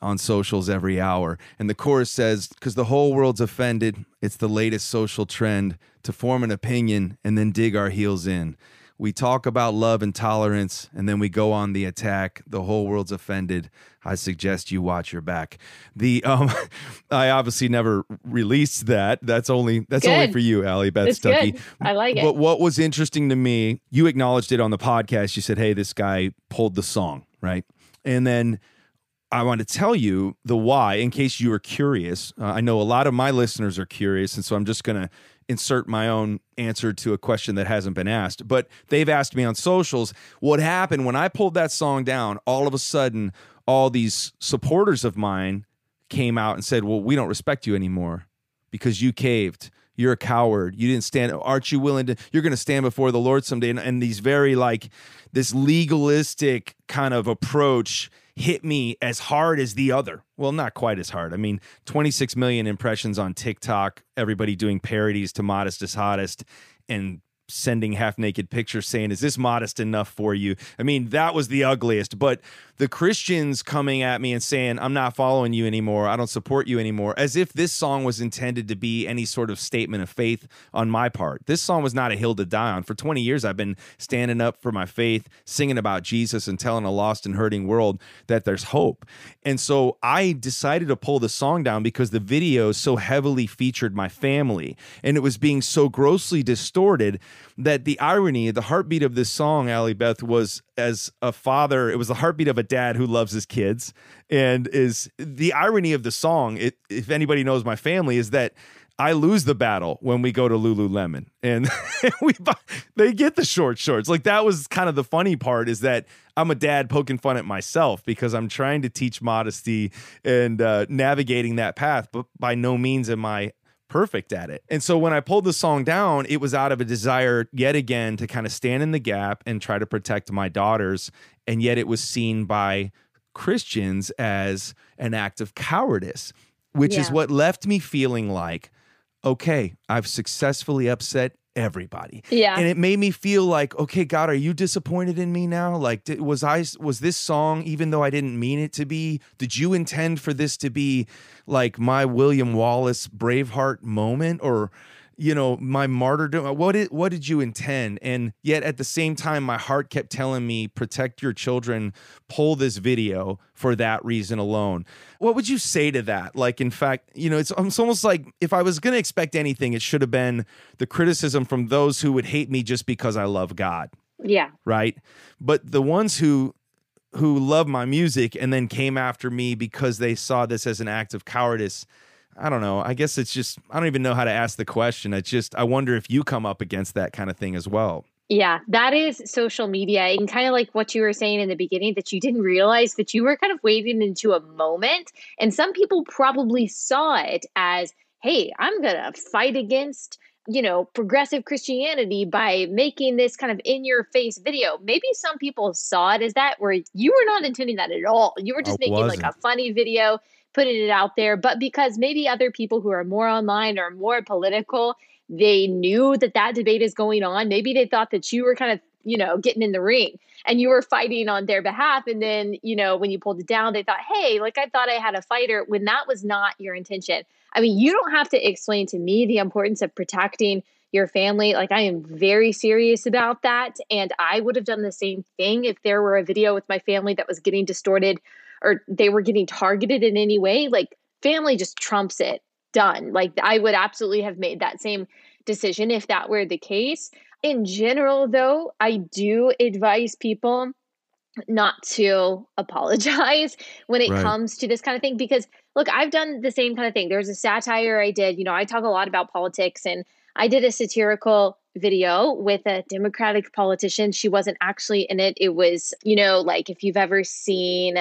on socials every hour. And the chorus says, because the whole world's offended, it's the latest social trend to form an opinion and then dig our heels in. We talk about love and tolerance, and then we go on the attack. The whole world's offended. I suggest you watch your back. The um, I obviously never released that. That's only that's only for you, Allie Beth
It's
Stuckey.
good. I like it.
But what was interesting to me, you acknowledged it on the podcast. You said, "Hey, this guy pulled the song, right?" And then I want to tell you the why in case you are curious. Uh, I know a lot of my listeners are curious, and so I'm just going to insert my own answer to a question that hasn't been asked. But they've asked me on socials what happened when I pulled that song down. All of a sudden, all these supporters of mine came out and said, Well, we don't respect you anymore because you caved. You're a coward. You didn't stand. Aren't you willing to? You're going to stand before the Lord someday. And, and these very like this legalistic kind of approach hit me as hard as the other. Well, not quite as hard. I mean, 26 million impressions on TikTok, everybody doing parodies to Modest is Hottest and sending half naked pictures saying, Is this modest enough for you? I mean, that was the ugliest. But the Christians coming at me and saying, I'm not following you anymore. I don't support you anymore, as if this song was intended to be any sort of statement of faith on my part. This song was not a hill to die on. For 20 years, I've been standing up for my faith, singing about Jesus, and telling a lost and hurting world that there's hope. And so I decided to pull the song down because the video so heavily featured my family and it was being so grossly distorted that the irony, the heartbeat of this song, Allie Beth, was as a father, it was the heartbeat of a dad who loves his kids. And is the irony of the song, it, if anybody knows my family, is that I lose the battle when we go to Lululemon and we buy, they get the short shorts. Like that was kind of the funny part is that I'm a dad poking fun at myself because I'm trying to teach modesty and uh, navigating that path, but by no means am I perfect at it. And so when I pulled the song down, it was out of a desire yet again to kind of stand in the gap and try to protect my daughters. And yet it was seen by Christians as an act of cowardice. which is what left me feeling like, okay, I've successfully upset everybody.
Yeah.
And it made me feel like, okay, God, are you disappointed in me now? Like, did, was I, was this song, even though I didn't mean it to be, did you intend for this to be like my William Wallace Braveheart moment or, you know, my martyrdom? What did, what did you intend? And yet at the same time, my heart kept telling me, protect your children, pull this video for that reason alone. What would you say to that? Like, in fact, you know, it's, it's almost like if I was going to expect anything, it should have been the criticism from those who would hate me just because I love God,
Yeah.
right? But the ones who who love my music and then came after me because they saw this as an act of cowardice. I don't know. I guess it's just I don't even know how to ask the question. It's just I wonder if you come up against that kind of thing as well.
Yeah, that is social media. And kind of like what you were saying in the beginning, that you didn't realize that you were kind of wading into a moment. And some people probably saw it as, hey, I'm going to fight against, you know, progressive Christianity by making this kind of in your face video. Maybe some people saw it as that, where you were not intending that at all. You were just making like
wasn't.
a funny video, putting it out there. But because maybe other people who are more online or more political, they knew that that debate is going on. Maybe they thought that you were kind of, you know, getting in the ring and you were fighting on their behalf. And then, you know, when you pulled it down, they thought, hey, like I thought I had a fighter when that was not your intention. I mean, you don't have to explain to me the importance of protecting your family. Like, I am very serious about that. And I would have done the same thing if there were a video with my family that was getting distorted or they were getting targeted in any way. Like, family just trumps it. Done. Like, I would absolutely have made that same decision if that were the case. In general, though, I do advise people not to apologize when it
Right.
comes to this kind of thing because look i've done the same kind of thing there's a satire i did you know i talk a lot about politics and i did a satirical video with a democratic politician she wasn't actually in it it was you know like if you've ever seen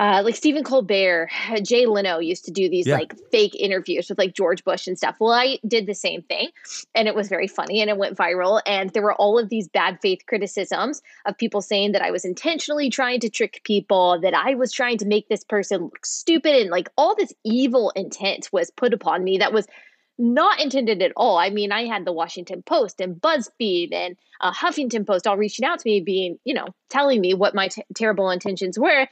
uh, like Stephen Colbert, Jay Leno used to do these
Yeah.
like fake interviews with like George Bush and stuff. Well, I did the same thing and it was very funny and it went viral. And there were all of these bad faith criticisms of people saying that I was intentionally trying to trick people, that I was trying to make this person look stupid, and like all this evil intent was put upon me that was not intended at all. I mean, I had the Washington Post and BuzzFeed and uh, Huffington Post all reaching out to me, being, you know, telling me what my t- terrible intentions were.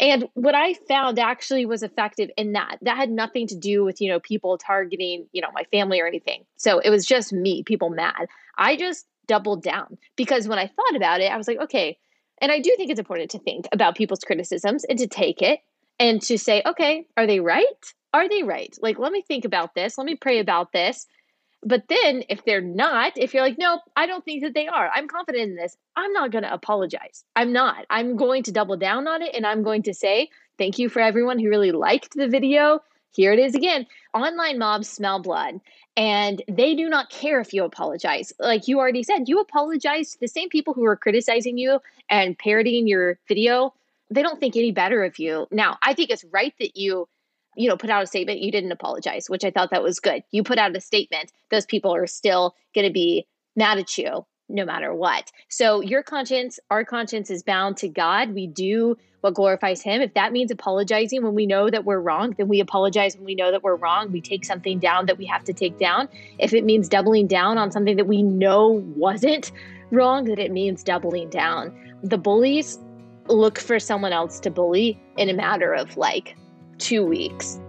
And what I found actually was effective in that. That had nothing to do with, you know, people targeting, you know, my family or anything. So it was just me, people mad. I just doubled down because when I thought about it, I was like, okay. And I do think it's important to think about people's criticisms and to take it and to say, okay, are they right? Are they right? Like, let me think about this. Let me pray about this. But then if they're not, if you're like, no, I don't think that they are, I'm confident in this, I'm not going to apologize. I'm not. I'm going to double down on it and I'm going to say, thank you for everyone who really liked the video. Here it is again. Online mobs smell blood and they do not care if you apologize. Like you already said, you apologize to the same people who are criticizing you and parodying your video. They don't think any better of you. Now, I think it's right that you you know, put out a statement, you didn't apologize, which I thought that was good. You put out a statement, those people are still going to be mad at you no matter what. So your conscience, our conscience is bound to God. We do what glorifies him. If that means apologizing when we know that we're wrong, then we apologize when we know that we're wrong. We take something down that we have to take down. If it means doubling down on something that we know wasn't wrong, that it means doubling down. The bullies look for someone else to bully in a matter of like two weeks.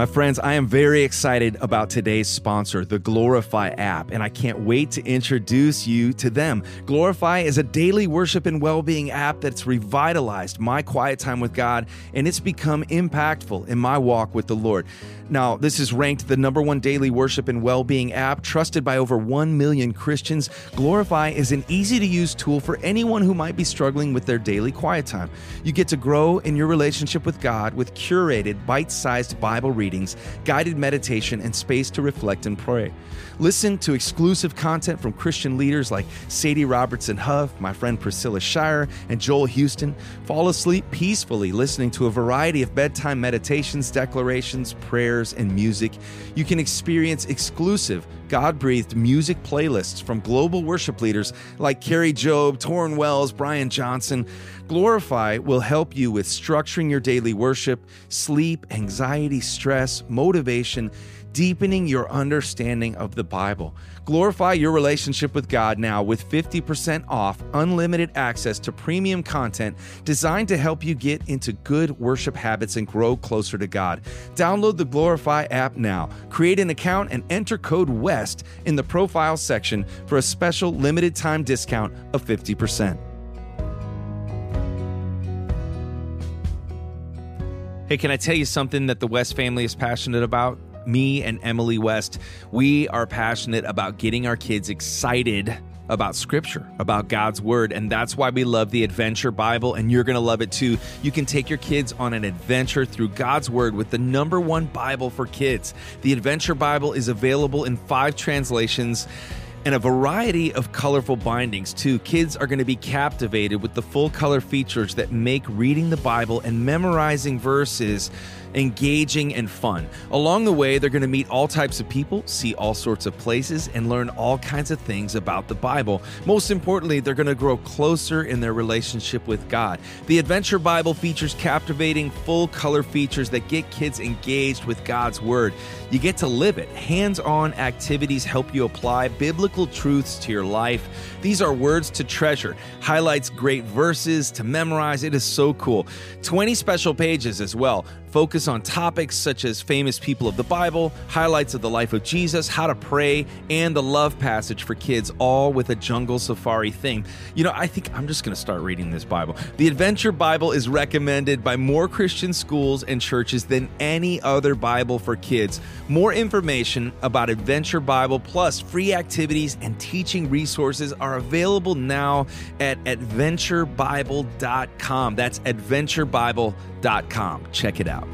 My friends, I am very excited about today's sponsor, the Glorify app, and I can't wait to introduce you to them. Glorify is a daily worship and well being app that's revitalized my quiet time with God, and it's become impactful in my walk with the Lord. Now, this is ranked the number one daily worship and well being app, trusted by over 1 million Christians. Glorify is an easy to use tool for anyone who might be struggling with their daily quiet time. You get to grow in your relationship with God with curated, bite sized Bible readings, guided meditation, and space to reflect and pray. Listen to exclusive content from Christian leaders like Sadie Robertson Huff, my friend Priscilla Shirer, and Joel Houston. Fall asleep peacefully listening to a variety of bedtime meditations, declarations, prayers, prayers, and music. You can experience exclusive, God breathed music playlists from global worship leaders like Kari Jobe, Tauren Wells, Brian Johnson. Glorify will help you with structuring your daily worship, sleep, anxiety, stress, motivation deepening your understanding of the Bible. Glorify your relationship with God now with 50% off unlimited access to premium content designed to help you get into good worship habits and grow closer to God. Download the Glorify app now, create an account, and enter code WEST in the profile section for a special limited time discount of 50%. Hey, can I tell you something that the West family is passionate about? Me and Emily West, we are passionate about getting our kids excited about scripture, about God's word, and that's why we love the Adventure Bible, and you're going to love it too. You can take your kids on an adventure through God's word with the number one Bible for kids. The Adventure Bible is available in five translations and a variety of colorful bindings, too. Kids are going to be captivated with the full color features that make reading the Bible and memorizing verses engaging and fun. Along the way, they're going to meet all types of people, see all sorts of places, and learn all kinds of things about the Bible. Most importantly, they're going to grow closer in their relationship with God. The Adventure Bible features captivating full color features that get kids engaged with God's Word. You get to live it. Hands on activities help you apply biblical truths to your life. These are words to treasure, highlights great verses to memorize. It is so cool. 20 special pages as well. Focus on topics such as famous people of the Bible, highlights of the life of Jesus, how to pray, and the love passage for kids, all with a jungle safari theme. You know, I think I'm just going to start reading this Bible. The Adventure Bible is recommended by more Christian schools and churches than any other Bible for kids. More information about Adventure Bible plus free activities and teaching resources are available now at adventurebible.com. That's adventurebible.com. Check it out.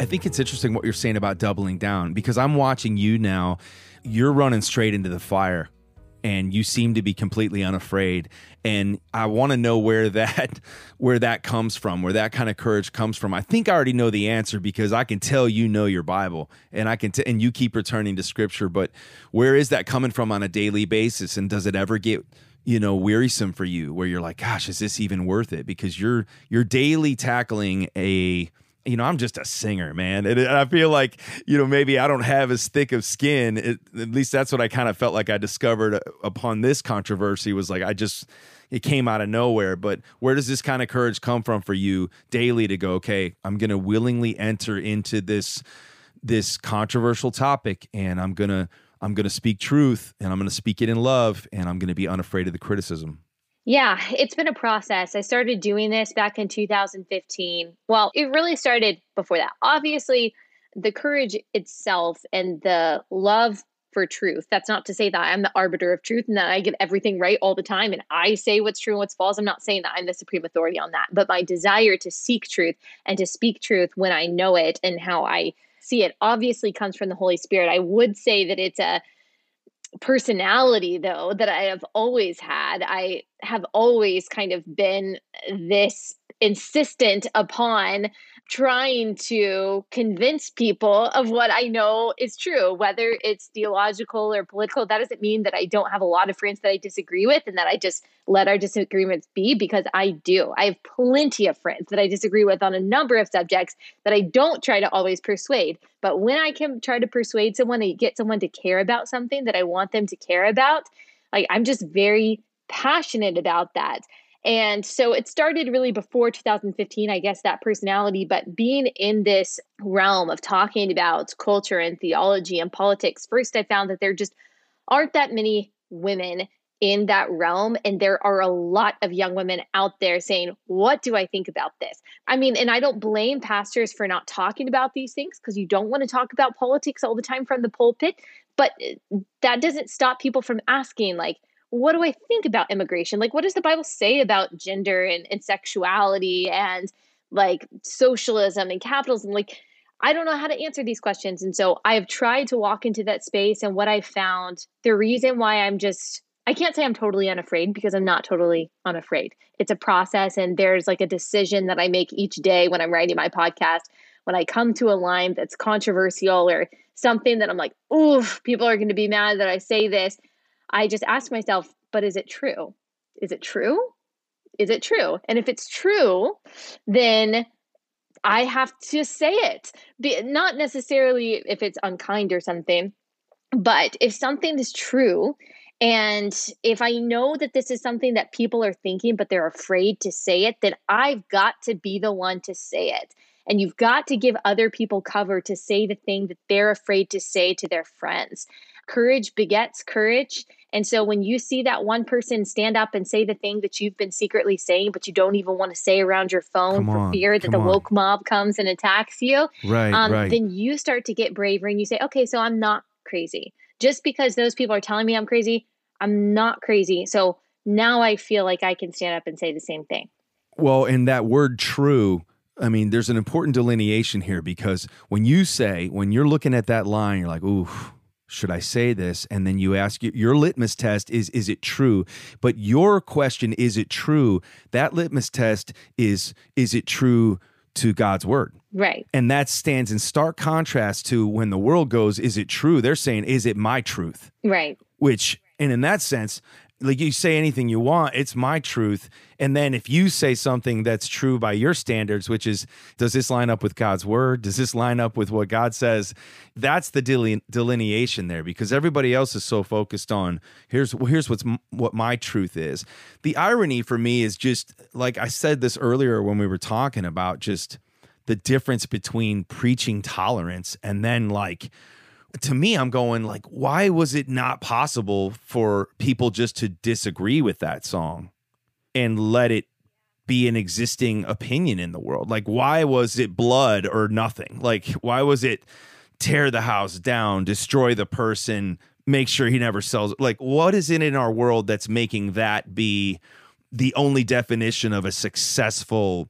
I think it's interesting what you're saying about doubling down because I'm watching you now. You're running straight into the fire and you seem to be completely unafraid. And I want to know where that where that comes from, where that kind of courage comes from. I think I already know the answer because I can tell you know your Bible and I can t- and you keep returning to scripture, but where is that coming from on a daily basis? And does it ever get you know wearisome for you where you're like gosh is this even worth it? Because you're you're daily tackling a you know, I'm just a singer, man. And I feel like, you know, maybe I don't have as thick of skin. It, at least that's what I kind of felt like I discovered uh, upon this controversy was like, I just, it came out of nowhere. But where does this kind of courage come from for you daily to go, okay, I'm going to willingly enter into this, this controversial topic and I'm going to, I'm going to speak truth and I'm going to speak it in love and I'm going to be unafraid of the criticism.
Yeah, it's been a process. I started doing this back in 2015. Well, it really started before that. Obviously, the courage itself and the love for truth. That's not to say that I'm the arbiter of truth and that I get everything right all the time and I say what's true and what's false. I'm not saying that I'm the supreme authority on that, but my desire to seek truth and to speak truth when I know it and how I see it obviously comes from the Holy Spirit. I would say that it's a personality though that I have always had. I have always kind of been this insistent upon trying to convince people of what I know is true, whether it's theological or political. That doesn't mean that I don't have a lot of friends that I disagree with and that I just let our disagreements be because I do. I have plenty of friends that I disagree with on a number of subjects that I don't try to always persuade. But when I can try to persuade someone to get someone to care about something that I want them to care about, like I'm just very passionate about that. And so it started really before 2015, I guess, that personality. But being in this realm of talking about culture and theology and politics, first I found that there just aren't that many women in that realm. And there are a lot of young women out there saying, What do I think about this? I mean, and I don't blame pastors for not talking about these things because you don't want to talk about politics all the time from the pulpit. But uh, that doesn't stop people from asking, like, what do I think about immigration? Like, what does the Bible say about gender and, and sexuality and like socialism and capitalism? Like, I don't know how to answer these questions. And so I have tried to walk into that space. And what I found, the reason why I'm just I can't say I'm totally unafraid because I'm not totally unafraid. It's a process and there's like a decision that I make each day when I'm writing my podcast. When I come to a line that's controversial or something that I'm like, oof, people are going to be mad that I say this, I just ask myself, but is it true? Is it true? Is it true? And if it's true, then I have to say it. Be, not necessarily if it's unkind or something, but if something is true and if I know that this is something that people are thinking, but they're afraid to say it, then I've got to be the one to say it. And you've got to give other people cover to say the thing that they're afraid to say to their friends. Courage begets courage. And so when you see that one person stand up and say the thing that you've been secretly saying, but you don't even want to say around your phone
Come
for fear that the
on.
woke mob comes and attacks you,
Right,
um,
right.
then you start to get braver and you say, okay, so I'm not crazy. Just because those people are telling me I'm crazy, I'm not crazy. So now I feel like I can stand up and say the same thing.
Well, and that word true, I mean, there's an important delineation here because when you say, when you're looking at that line, you're like, ooh, should I say this? And then you ask your- litmus test is, is it true? But your question, is it true? That litmus test is, is it true to God's word?
Right.
And that stands in stark contrast to when the world goes, is it true? They're saying, is it my truth?
Right.
which and in that sense like you say anything you want it's my truth. And then if you say something that's true by your standards which is does this line up with god's word? Does this line up with what god says? That's the deline- delineation there because everybody else is so focused on here's here's what's what my truth is. The irony for me is just like i said this earlier when we were talking about just the difference between preaching tolerance and then like to me i'm going like why was it not possible for people just to disagree with that song and let it be an existing opinion in the world? Like why was it blood or nothing? Like why was it tear the house down destroy the person make sure he never sells like what is it in our world that's making that be the only definition of a successful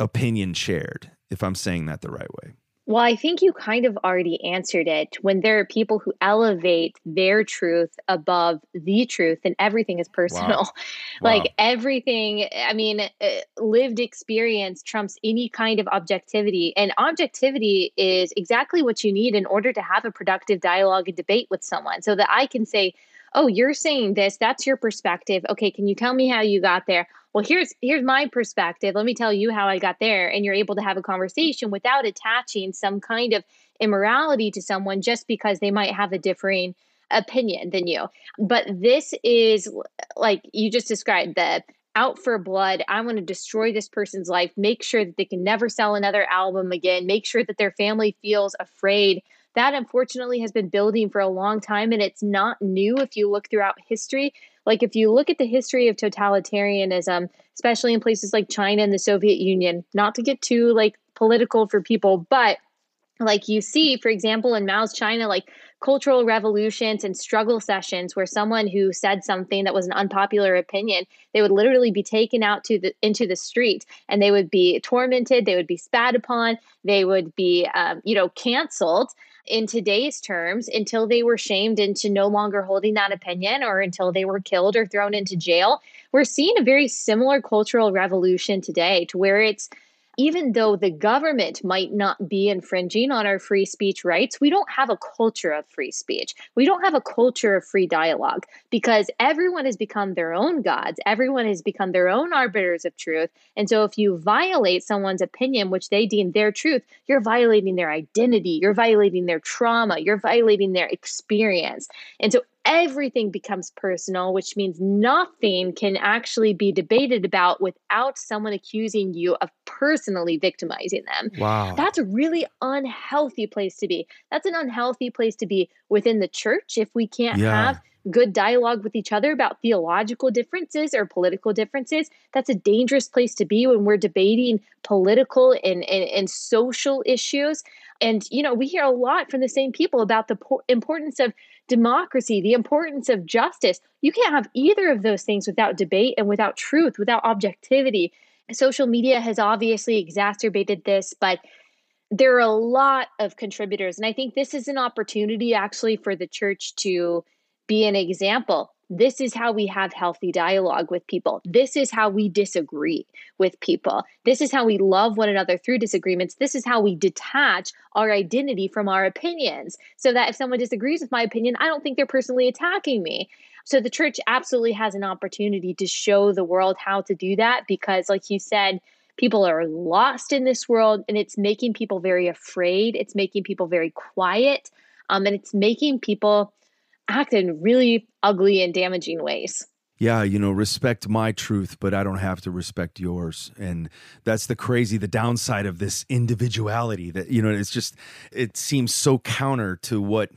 opinion shared if i'm saying that the right way
Well, I think you kind of already answered it. When there are people who elevate their truth above the truth, and everything is personal. like
Wow.
everything, I mean, uh, lived experience trumps any kind of objectivity. And objectivity is exactly what you need in order to have a productive dialogue and debate with someone so that I can say, oh you're saying this. That's your perspective. Okay can you tell me how you got there? Well here's here's my perspective. Let me tell you how i got there and you're able to have a conversation without attaching some kind of immorality to someone just because they might have a differing opinion than you. But this is like you just described the out for blood. I want to destroy this person's life make sure that they can never sell another album again make sure that their family feels afraid that unfortunately has been building for a long time and it's not new if you look throughout history. Like if you look at the history of totalitarianism especially in places like china and the soviet union not to get too like political for people but like you see for example in mao's china like cultural revolutions and struggle sessions where someone who said something that was an unpopular opinion they would literally be taken out to the into the street and they would be tormented they would be spat upon they would be um, you know canceled in today's terms until they were shamed into no longer holding that opinion or until they were killed or thrown into jail we're seeing a very similar cultural revolution today to where it's even though the government might not be infringing on our free speech rights, we don't have a culture of free speech. We don't have a culture of free dialogue because everyone has become their own gods. Everyone has become their own arbiters of truth. And so if you violate someone's opinion, which they deem their truth, you're violating their identity, you're violating their trauma, you're violating their experience. And so everything becomes personal, which means nothing can actually be debated about without someone accusing you of personally victimizing them.
wow
That's a really unhealthy place to be. That's an unhealthy place to be within the church if we can't
Yeah.
have good dialogue with each other about theological differences or political differences. That's a dangerous place to be when we're debating political and, and, and social issues. And, you know, we hear a lot from the same people about the po- importance of democracy, the importance of justice. You can't have either of those things without debate and without truth, without objectivity. Social media has obviously exacerbated this, but there are a lot of contributors. And I think this is an opportunity actually for the church to be an example. This is how we have healthy dialogue with people. This is how we disagree with people. This is how we love one another through disagreements. This is how we detach our identity from our opinions so that if someone disagrees with my opinion, I don't think they're personally attacking me. So the church absolutely has an opportunity to show the world how to do that because, like you said, people are lost in this world and it's making people very afraid. It's making people very quiet. Um, and it's making people act in really ugly and damaging ways.
Yeah, you know, respect my truth, but I don't have to respect yours. And that's the crazy, the downside of this individuality that, you know, it's just, it seems so counter to what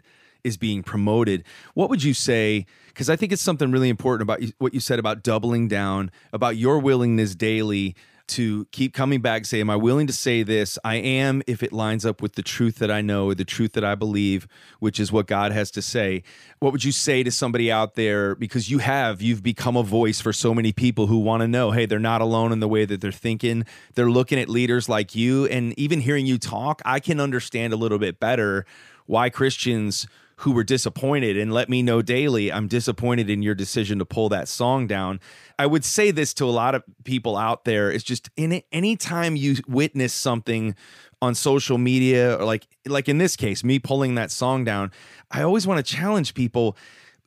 is being promoted. What would you say? Because I think it's something really important about what you said about doubling down, about your willingness daily to keep coming back, say, Am I willing to say this? I am if it lines up with the truth that I know, the truth that I believe, which is what God has to say. What would you say to somebody out there? Because you have, you've become a voice for so many people who want to know, hey, they're not alone in the way that they're thinking. They're looking at leaders like you. And even hearing you talk, I can understand a little bit better why Christians who were disappointed and let me know daily i'm disappointed in your decision to pull that song down i would say this to a lot of people out there it's just in it anytime you witness something on social media or like like in this case me pulling that song down i always want to challenge people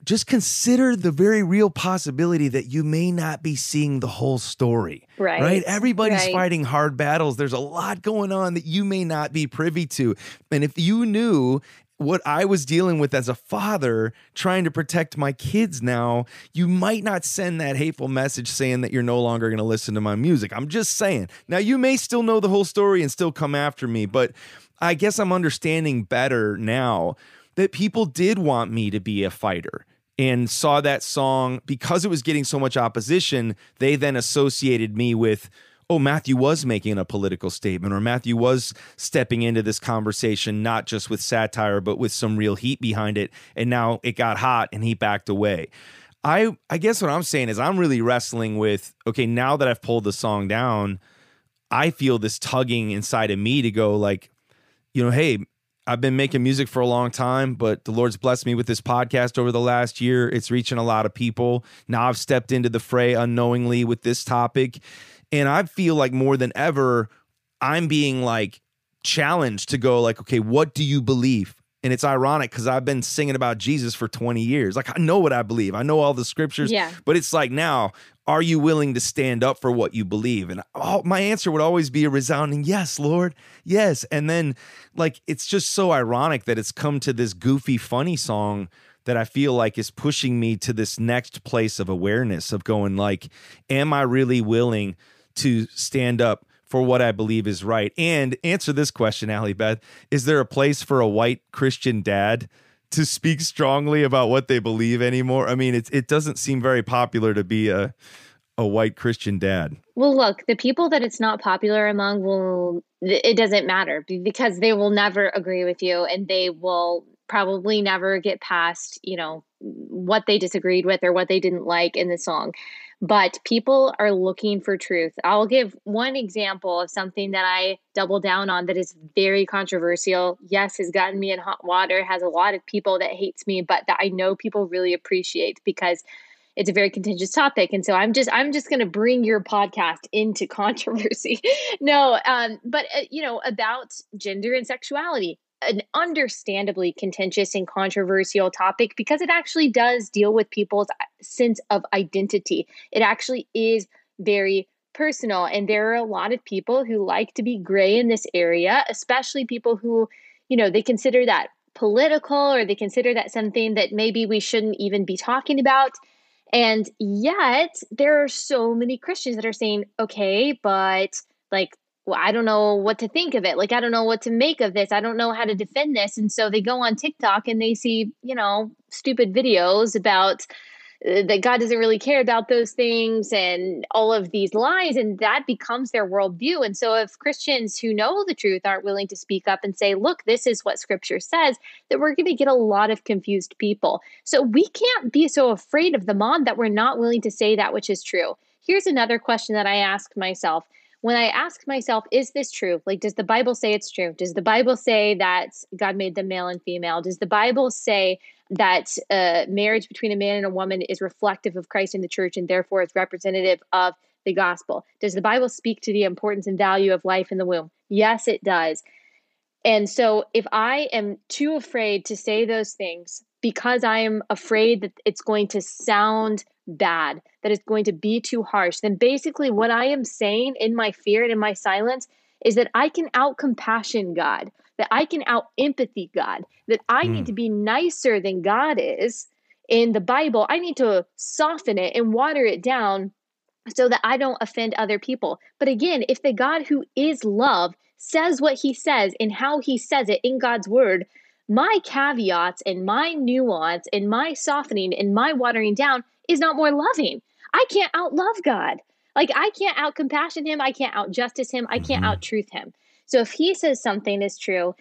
just consider the very real possibility that you may not be seeing the whole story.
Right.
Right. Everybody's
Right.
fighting hard battles. There's a lot going on that you may not be privy to. And if you knew what I was dealing with as a father trying to protect my kids now, you might not send that hateful message saying that you're no longer going to listen to my music. I'm just saying. Now, you may still know the whole story and still come after me, but I guess I'm understanding better now that people did want me to be a fighter and saw that song because it was getting so much opposition. They then associated me with, oh, Matthew was making a political statement, or Matthew was stepping into this conversation, not just with satire, but with some real heat behind it. And now it got hot and he backed away. I, I guess what I'm saying is I'm really wrestling with okay now that I've pulled the song down, I feel this tugging inside of me to go like, you know, hey, I've been making music for a long time, but the Lord's blessed me with this podcast over the last year. It's reaching a lot of people. Now I've stepped into the fray unknowingly with this topic. And I feel like more than ever, I'm being like challenged to go, like, okay, what do you believe? And it's ironic because I've been singing about Jesus for 20 years. Like, I know what I believe, I know all the scriptures.
Yeah.
But it's like now, are you willing to stand up for what you believe? And all, my answer would always be a resounding yes, Lord, yes. And then, like, it's just so ironic that it's come to this goofy, funny song that I feel like is pushing me to this next place of awareness of going, like, am I really willing to stand up? For what I believe is right. And answer this question, Allie Beth. Is there a place for a white Christian dad to speak strongly about what they believe anymore. I mean, it it doesn't seem very popular to be a a white Christian dad.
Well, look, the people that it's not popular among will, it doesn't matter because they will never agree with you and they will probably never get past, you know, what they disagreed with or what they didn't like in the song. But people are looking for truth. I'll give one example of something that I double down on that is very controversial. Yes, has gotten me in hot water, has a lot of people that hates me, but that I know people really appreciate because it's a very contentious topic and so i'm just i'm just going to bring your podcast into controversy no um but uh, you know about gender and sexuality an understandably contentious and controversial topic because it actually does deal with people's uh, sense of identity. It actually is very personal and there are a lot of people who like to be gray in this area especially people who you know they consider that political or they consider that something that maybe we shouldn't even be talking about. And yet, there are so many Christians that are saying, okay, but like, well, I don't know what to think of it. Like, I don't know what to make of this. I don't know how to defend this. And so they go on TikTok and they see, you know, stupid videos about uh, that God doesn't really care about those things and all of these lies, and that becomes their worldview. And so, if Christians who know the truth aren't willing to speak up and say, look, this is what scripture says, that we're going to get a lot of confused people. So, we can't be so afraid of the mob that we're not willing to say that which is true. Here's another question that I ask myself. When I ask myself, is this true? Like, does the Bible say it's true? Does the Bible say that God made them male and female? Does the Bible say that uh, marriage between a man and a woman is reflective of Christ in the church and therefore is representative of the gospel. Does the Bible speak to the importance and value of life in the womb? Yes, it does. And so if I am too afraid to say those things because I am afraid that it's going to sound bad, that it's going to be too harsh, then basically what I am saying in my fear and in my silence is that I can out compassion God, that I can out empathy God, that I need
Mm.
to be nicer than God is in the Bible. I need to soften it and water it down so that I don't offend other people. But again, if the God who is love says what he says and how he says it in God's word, my caveats and my nuance and my softening and my watering down is not more loving. I can't outlove God. Like I can't out compassion him, I can't out justice him, I can't
mm-hmm.
out truth him. So if he says something is true,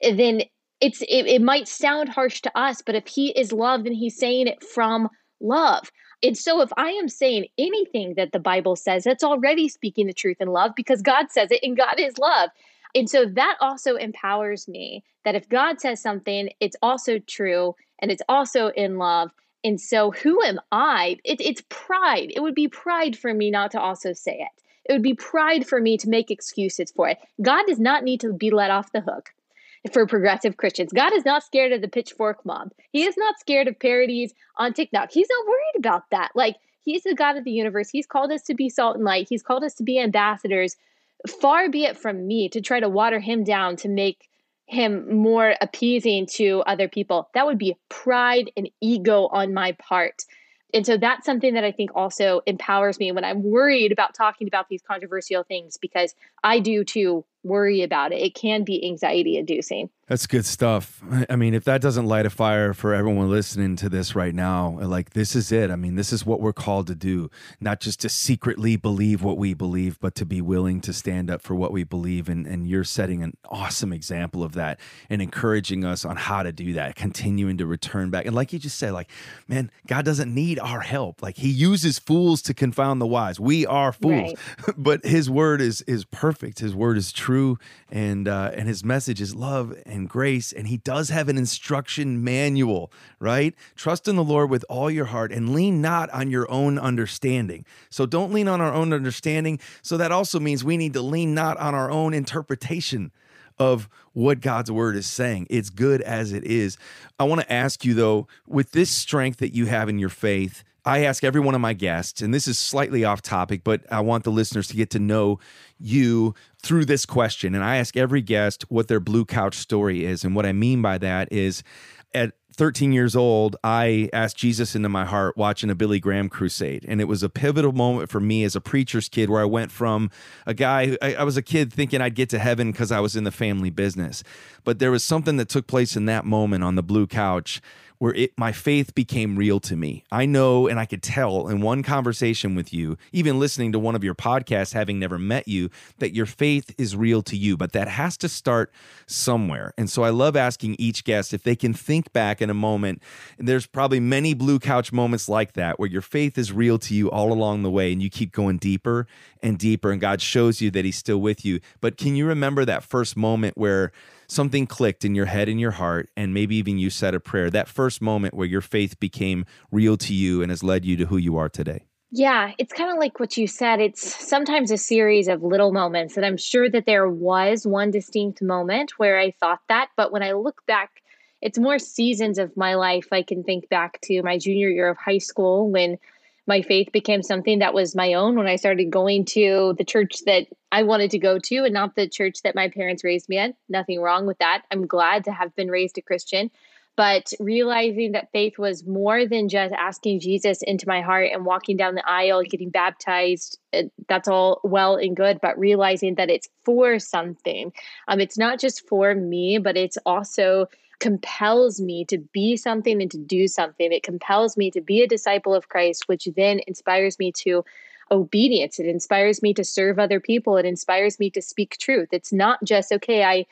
then it's it, it might sound harsh to us, but if he is love, then he's saying it from love. And so if I am saying anything that the Bible says, that's already speaking the truth in love because God says it and God is love. And so that also empowers me that if God says something, it's also true and it's also in love. And so who am I? It, it's pride. It would be pride for me not to also say it. It would be pride for me to make excuses for it. God does not need to be let off the hook for progressive Christians. God is not scared of the pitchfork mob. He is not scared of parodies on TikTok. He's not worried about that. Like, He's the God of the universe. He's called us to be salt and light. He's called us to be ambassadors. Far be it from me to try to water him down to make him more appeasing to other people. That would be pride and ego on my part. And so that's something that I think also empowers me when I'm worried about talking about these controversial things because I do too worry about it. It can be anxiety inducing.
That's good stuff. I- mean, if that doesn't light a fire for everyone listening to this right now, like this is it. I mean, this is what we're called to do, not just to secretly believe what we believe, but to be willing to stand up for what we believe. And, and you're setting an awesome example of that and encouraging us on how to do that, continuing to return back. And like you just said, like, man, God doesn't need our help. Like he uses fools to confound the wise. We are fools, but his word is is perfect. His word is true, and uh, and his message is love and grace. And he does have an instruction manual, right? Trust in the Lord with all your heart and lean not on your own understanding. So don't lean on our own understanding. So that also means we need to lean not on our own interpretation of what God's word is saying. It's good as it is. I want to ask you though, with this strength that you have in your faith, I ask every one of my guests, and this is slightly off topic, but I want the listeners to get to know you through this question. And I ask every guest what their blue couch story is. And what I mean by that is at 13 years old, I asked Jesus into my heart watching a Billy Graham crusade. And it was a pivotal moment for me as a preacher's kid where I went from a guy, I, I was a kid thinking I'd get to heaven because I was in the family business. But there was something that took place in that moment on the blue couch where it my faith became real to me. I know and I could tell in one conversation with you, even listening to one of your podcasts having never met you, that your faith is real to you, but that has to start somewhere. And so I love asking each guest if they can think back in a moment. There's probably many blue couch moments like that where your faith is real to you all along the way and you keep going deeper and deeper and God shows you that he's still with you. But can you remember that first moment where something clicked in your head and your heart, and maybe even you said a prayer, that first moment where your faith became real to you and has led you to who you are today?
Yeah, it's kind of like what you said. It's sometimes a series of little moments. And I'm sure that there was one distinct moment where I thought that. But when I look back, it's more seasons of my life. I can think back to my junior year of high school when my faith became something that was my own, when I started going to the church that I wanted to go to and not the church that my parents raised me in. Nothing wrong with that. I'm glad to have been raised a Christian but realizing that faith was more than just asking Jesus into my heart and walking down the aisle, and getting baptized. uh, That's all well and good, but realizing that it's for something. Um, it's not just for me, but it's also compels me to be something and to do something. It compels me to be a disciple of Christ, which then inspires me to obedience. It inspires me to serve other people. It inspires me to speak truth. It's not just, okay, I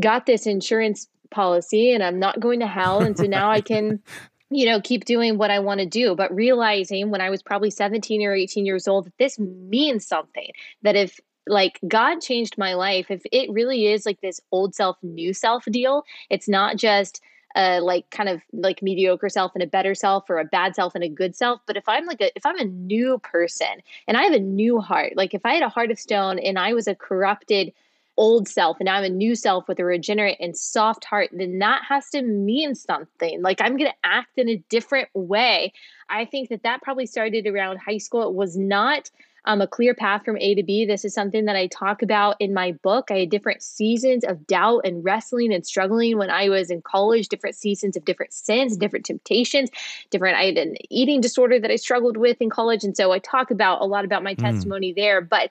got this insurance policy and I'm not going to hell. And so now I can, you know, keep doing what I want to do. But realizing when I was probably 17 or 18 years old that this means something, that if like God changed my life, if it really is like this old self, new self deal, it's not just a like kind of like mediocre self and a better self or a bad self and a good self but if i'm like a if i'm a new person and i have a new heart like if i had a heart of stone and i was a corrupted old self and I'm a new self with a regenerate and soft heart, then that has to mean something. Like I'm going to act in a different way. I think that that probably started around high school. It was not um, a clear path from A to B. This is something that I talk about in my book. I had different seasons of doubt and wrestling and struggling when I was in college, different seasons of different sins, different temptations, different. I had an eating disorder that I struggled with in college. And so I talk about a lot about my testimony there. But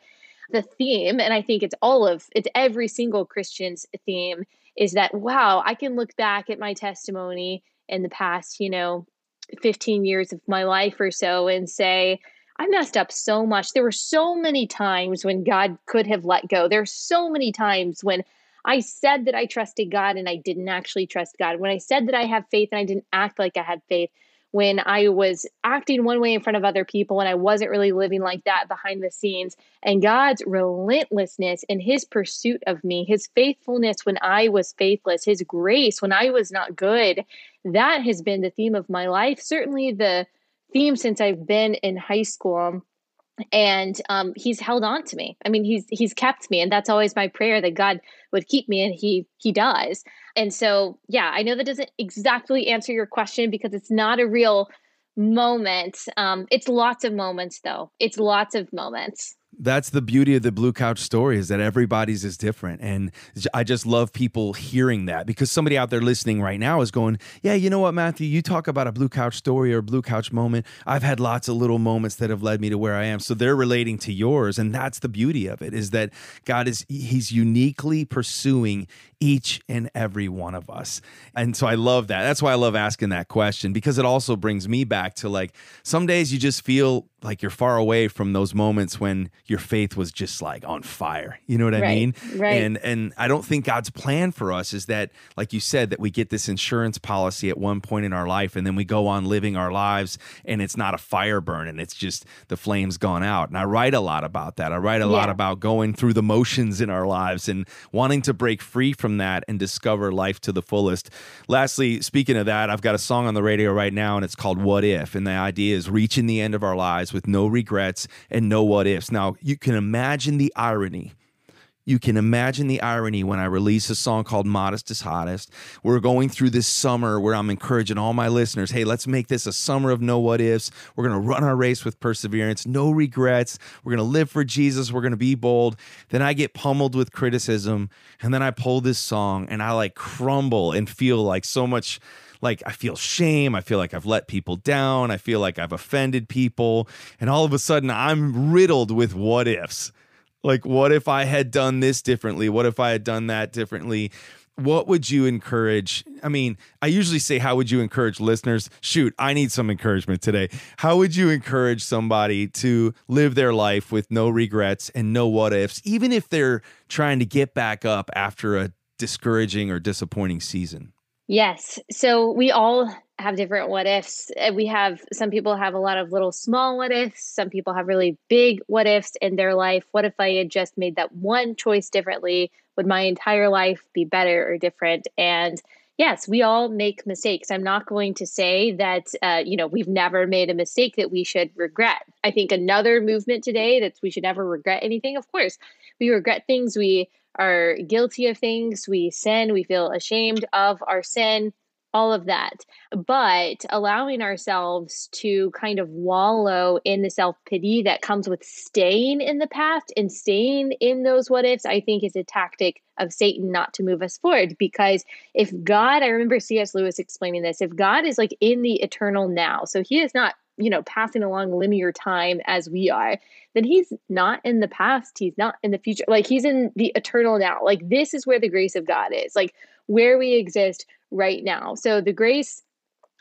the theme, and I think it's all of it's every single Christian's theme, is that wow, I can look back at my testimony in the past, you know, 15 years of my life or so and say, I messed up so much. There were so many times when God could have let go. There are so many times when I said that I trusted God and I didn't actually trust God. When I said that I have faith and I didn't act like I had faith when I was acting one way in front of other people and I wasn't really living like that behind the scenes. And God's relentlessness in his pursuit of me, his faithfulness when I was faithless, his grace when I was not good, that has been the theme of my life. Certainly the theme since I've been in high school and um, he's held on to me. I mean, he's he's kept me, and that's always my prayer that God would keep me, and he he does. And so, yeah, I know that doesn't exactly answer your question because it's not a real moment. Um, it's lots of moments, though. It's lots of moments
that's the beauty of the blue couch story is that everybody's is different. And i just love people hearing that because somebody out there listening right now is going yeah you know what matthew? You talk about a blue couch story or blue couch moment. I've had lots of little moments that have led me to where i am. So they're relating to yours and that's the beauty of it is that god is he's uniquely pursuing each and every one of us. And so i love that. That's why i love asking that question because it also brings me back to like some days you just feel like you're far away from those moments when your faith was just like on fire. You know what I
Right,
mean?
right.
And and I don't think God's plan for us is that like you said that we get this insurance policy at one point in our life and then we go on living our lives and it's not a fire burn and it's just the flames gone out. And I write a lot about that. I write a lot about going through the motions in our lives and wanting to break free from that and discover life to the fullest. Lastly, speaking of that, I've got a song on the radio right now and it's called What If and the idea is reaching the end of our lives with no regrets and no what ifs. Now, you can imagine the irony you can imagine the irony when I release a song called Modest is Hottest. We're going through this summer where I'm encouraging all my listeners hey, let's make this a summer of no what ifs. We're going to run our race with perseverance, no regrets. We're going to live for Jesus. We're going to be bold. Then I get pummeled with criticism. And then I pull this song and I like crumble and feel like so much like I feel shame. I feel like I've let people down. I feel like I've offended people. And all of a sudden, I'm riddled with what ifs. Like, what if I had done this differently? What if I had done that differently? What would you encourage? I mean, I usually say, How would you encourage listeners? Shoot, I need some encouragement today. How would you encourage somebody to live their life with no regrets and no what ifs, even if they're trying to get back up after a discouraging or disappointing season?
Yes. So we all have different what ifs. Uh, We have some people have a lot of little small what ifs. Some people have really big what ifs in their life. What if I had just made that one choice differently? Would my entire life be better or different? And yes, we all make mistakes. I'm not going to say that uh, you know we've never made a mistake that we should regret. I think another movement today that we should never regret anything. Of course, we regret things. We are guilty of things. We sin. We feel ashamed of our sin. All of that. But allowing ourselves to kind of wallow in the self pity that comes with staying in the past and staying in those what ifs, I think is a tactic of Satan not to move us forward. Because if God, I remember C.S. Lewis explaining this, if God is like in the eternal now, so he is not, you know, passing along linear time as we are, then he's not in the past. He's not in the future. Like he's in the eternal now. Like this is where the grace of God is, like where we exist right now. So the grace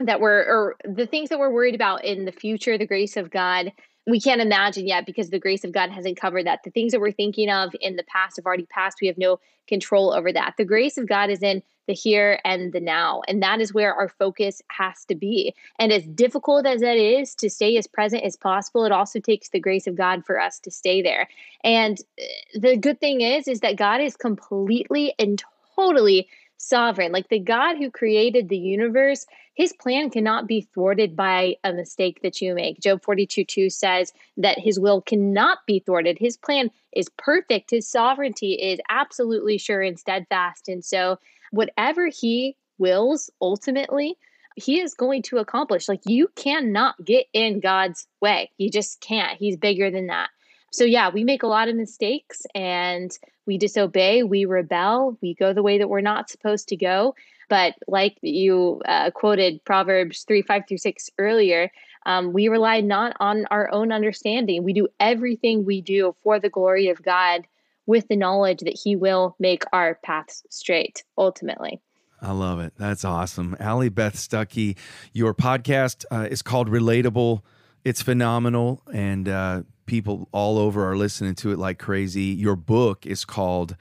that we're, or the things that we're worried about in the future, the grace of God, we can't imagine yet because the grace of God hasn't covered that. The things that we're thinking of in the past have already passed. We have no control over that. The grace of God is in the here and the now. And that is where our focus has to be. And as difficult as that is to stay as present as possible, it also takes the grace of God for us to stay there. And uh, the good thing is, is that God is completely and totally sovereign. Like the God who created the universe, his plan cannot be thwarted by a mistake that you make. Job 42 2 says that his will cannot be thwarted. His plan is perfect. His sovereignty is absolutely sure and steadfast. And so, whatever he wills ultimately, he is going to accomplish. Like you cannot get in God's way. You just can't. He's bigger than that. So yeah, we make a lot of mistakes and we disobey, we rebel, we go the way that we're not supposed to go. But like you uh, quoted Proverbs 3 5 through 6 earlier, um, we rely not on our own understanding. We do everything we do for the glory of God with the knowledge that He will make our paths straight ultimately.
I love it. That's awesome. Allie Beth Stuckey, your podcast uh, is called Relatable. It's phenomenal, and uh, people all over are listening to it like crazy. Your book is called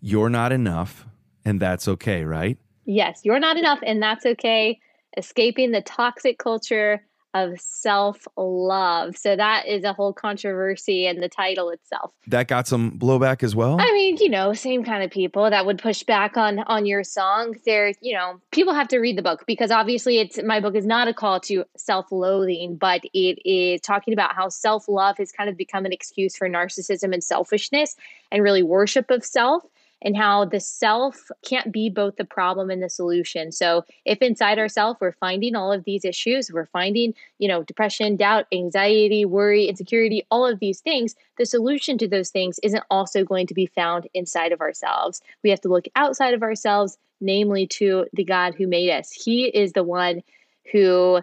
You're Not Enough, and That's Okay, right?
Yes, you're not enough, and that's okay. Escaping the toxic culture of self love. So that is a whole controversy in the title itself.
That got some blowback as well.
I mean, you know, same kind of people that would push back on on your song. There, you know, people have to read the book because obviously it's my book is not a call to self-loathing, but it is talking about how self-love has kind of become an excuse for narcissism and selfishness and really worship of self and how the self can't be both the problem and the solution. So if inside ourselves we're finding all of these issues, we're finding, you know, depression, doubt, anxiety, worry, insecurity, all of these things, the solution to those things isn't also going to be found inside of ourselves. We have to look outside of ourselves, namely to the God who made us. He is the one who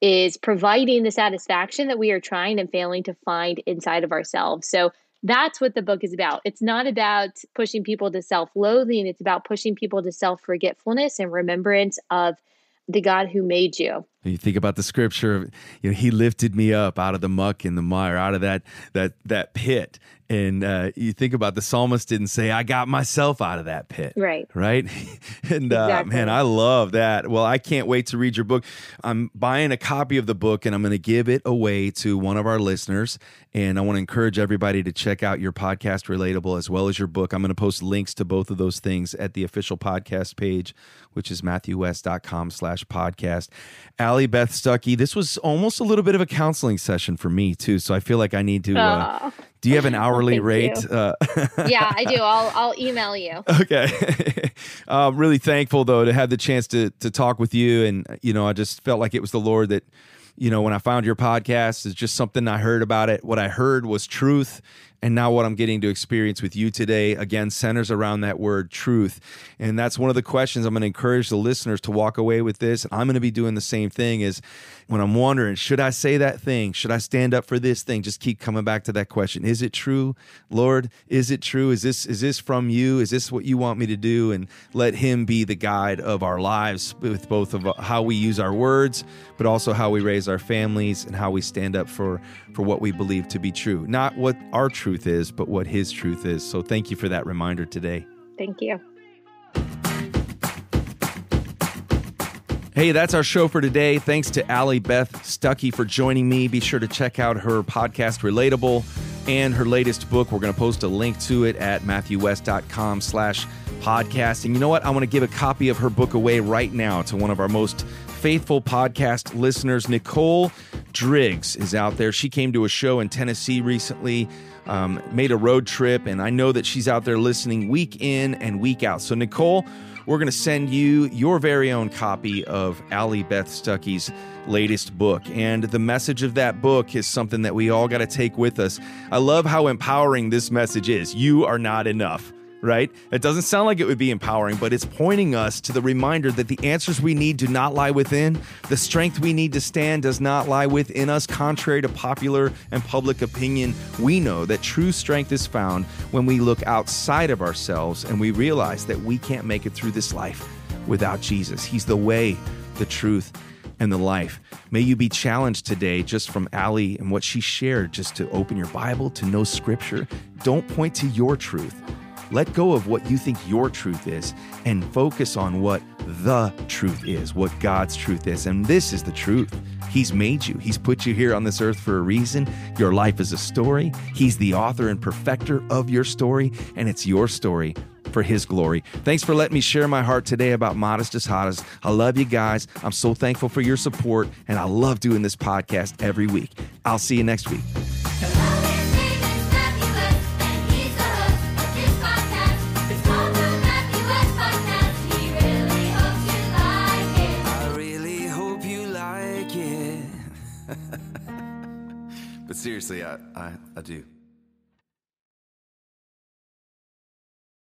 is providing the satisfaction that we are trying and failing to find inside of ourselves. So that's what the book is about. It's not about pushing people to self loathing, it's about pushing people to self forgetfulness and remembrance of the God who made you.
You think about the scripture, of, you know, he lifted me up out of the muck and the mire, out of that that that pit. And uh, you think about the psalmist didn't say, "I got myself out of that pit."
Right.
Right. and uh,
Exactly.
man, I love that. Well, I can't wait to read your book. I'm buying a copy of the book, and I'm going to give it away to one of our listeners. And I want to encourage everybody to check out your podcast, Relatable, as well as your book. I'm going to post links to both of those things at the official podcast page, which is matthewwest.com slash podcast. Allie Beth Stuckey, this was almost a little bit of a counseling session for me too. So I feel like I need to. Uh, do you have an hourly
thank
rate? Uh,
yeah, I do. I'll I'll email you.
okay. I'm really thankful though to have the chance to to talk with you, and you know, I just felt like it was the Lord that, you know, when I found your podcast, is just something I heard about it. What I heard was truth, and now what I'm getting to experience with you today again centers around that word truth, and that's one of the questions I'm going to encourage the listeners to walk away with this. I'm going to be doing the same thing. Is when I'm wondering, should I say that thing? Should I stand up for this thing? Just keep coming back to that question. Is it true, Lord? Is it true? Is this is this from you? Is this what you want me to do? And let Him be the guide of our lives, with both of how we use our words, but also how we raise our families and how we stand up for for what we believe to be true. Not what our truth is, but what His truth is. So thank you for that reminder today.
Thank you.
Hey, that's our show for today. Thanks to Allie Beth Stuckey for joining me. Be sure to check out her podcast, Relatable, and her latest book. We're going to post a link to it at matthewwest.com slash podcast. And you know what? I want to give a copy of her book away right now to one of our most faithful podcast listeners. Nicole Driggs is out there. She came to a show in Tennessee recently, um, made a road trip, and I know that she's out there listening week in and week out. So, Nicole, we're going to send you your very own copy of Allie Beth Stuckey's latest book. And the message of that book is something that we all got to take with us. I love how empowering this message is. You are not enough. Right? It doesn't sound like it would be empowering, but it's pointing us to the reminder that the answers we need do not lie within. The strength we need to stand does not lie within us, contrary to popular and public opinion. We know that true strength is found when we look outside of ourselves and we realize that we can't make it through this life without Jesus. He's the way, the truth, and the life. May you be challenged today just from Allie and what she shared, just to open your Bible, to know scripture. Don't point to your truth. Let go of what you think your truth is and focus on what the truth is, what God's truth is. And this is the truth. He's made you, He's put you here on this earth for a reason. Your life is a story. He's the author and perfecter of your story, and it's your story for His glory. Thanks for letting me share my heart today about Modest is Hottest. I love you guys. I'm so thankful for your support, and I love doing this podcast every week. I'll see you next week.
Seriously, I, I, I do.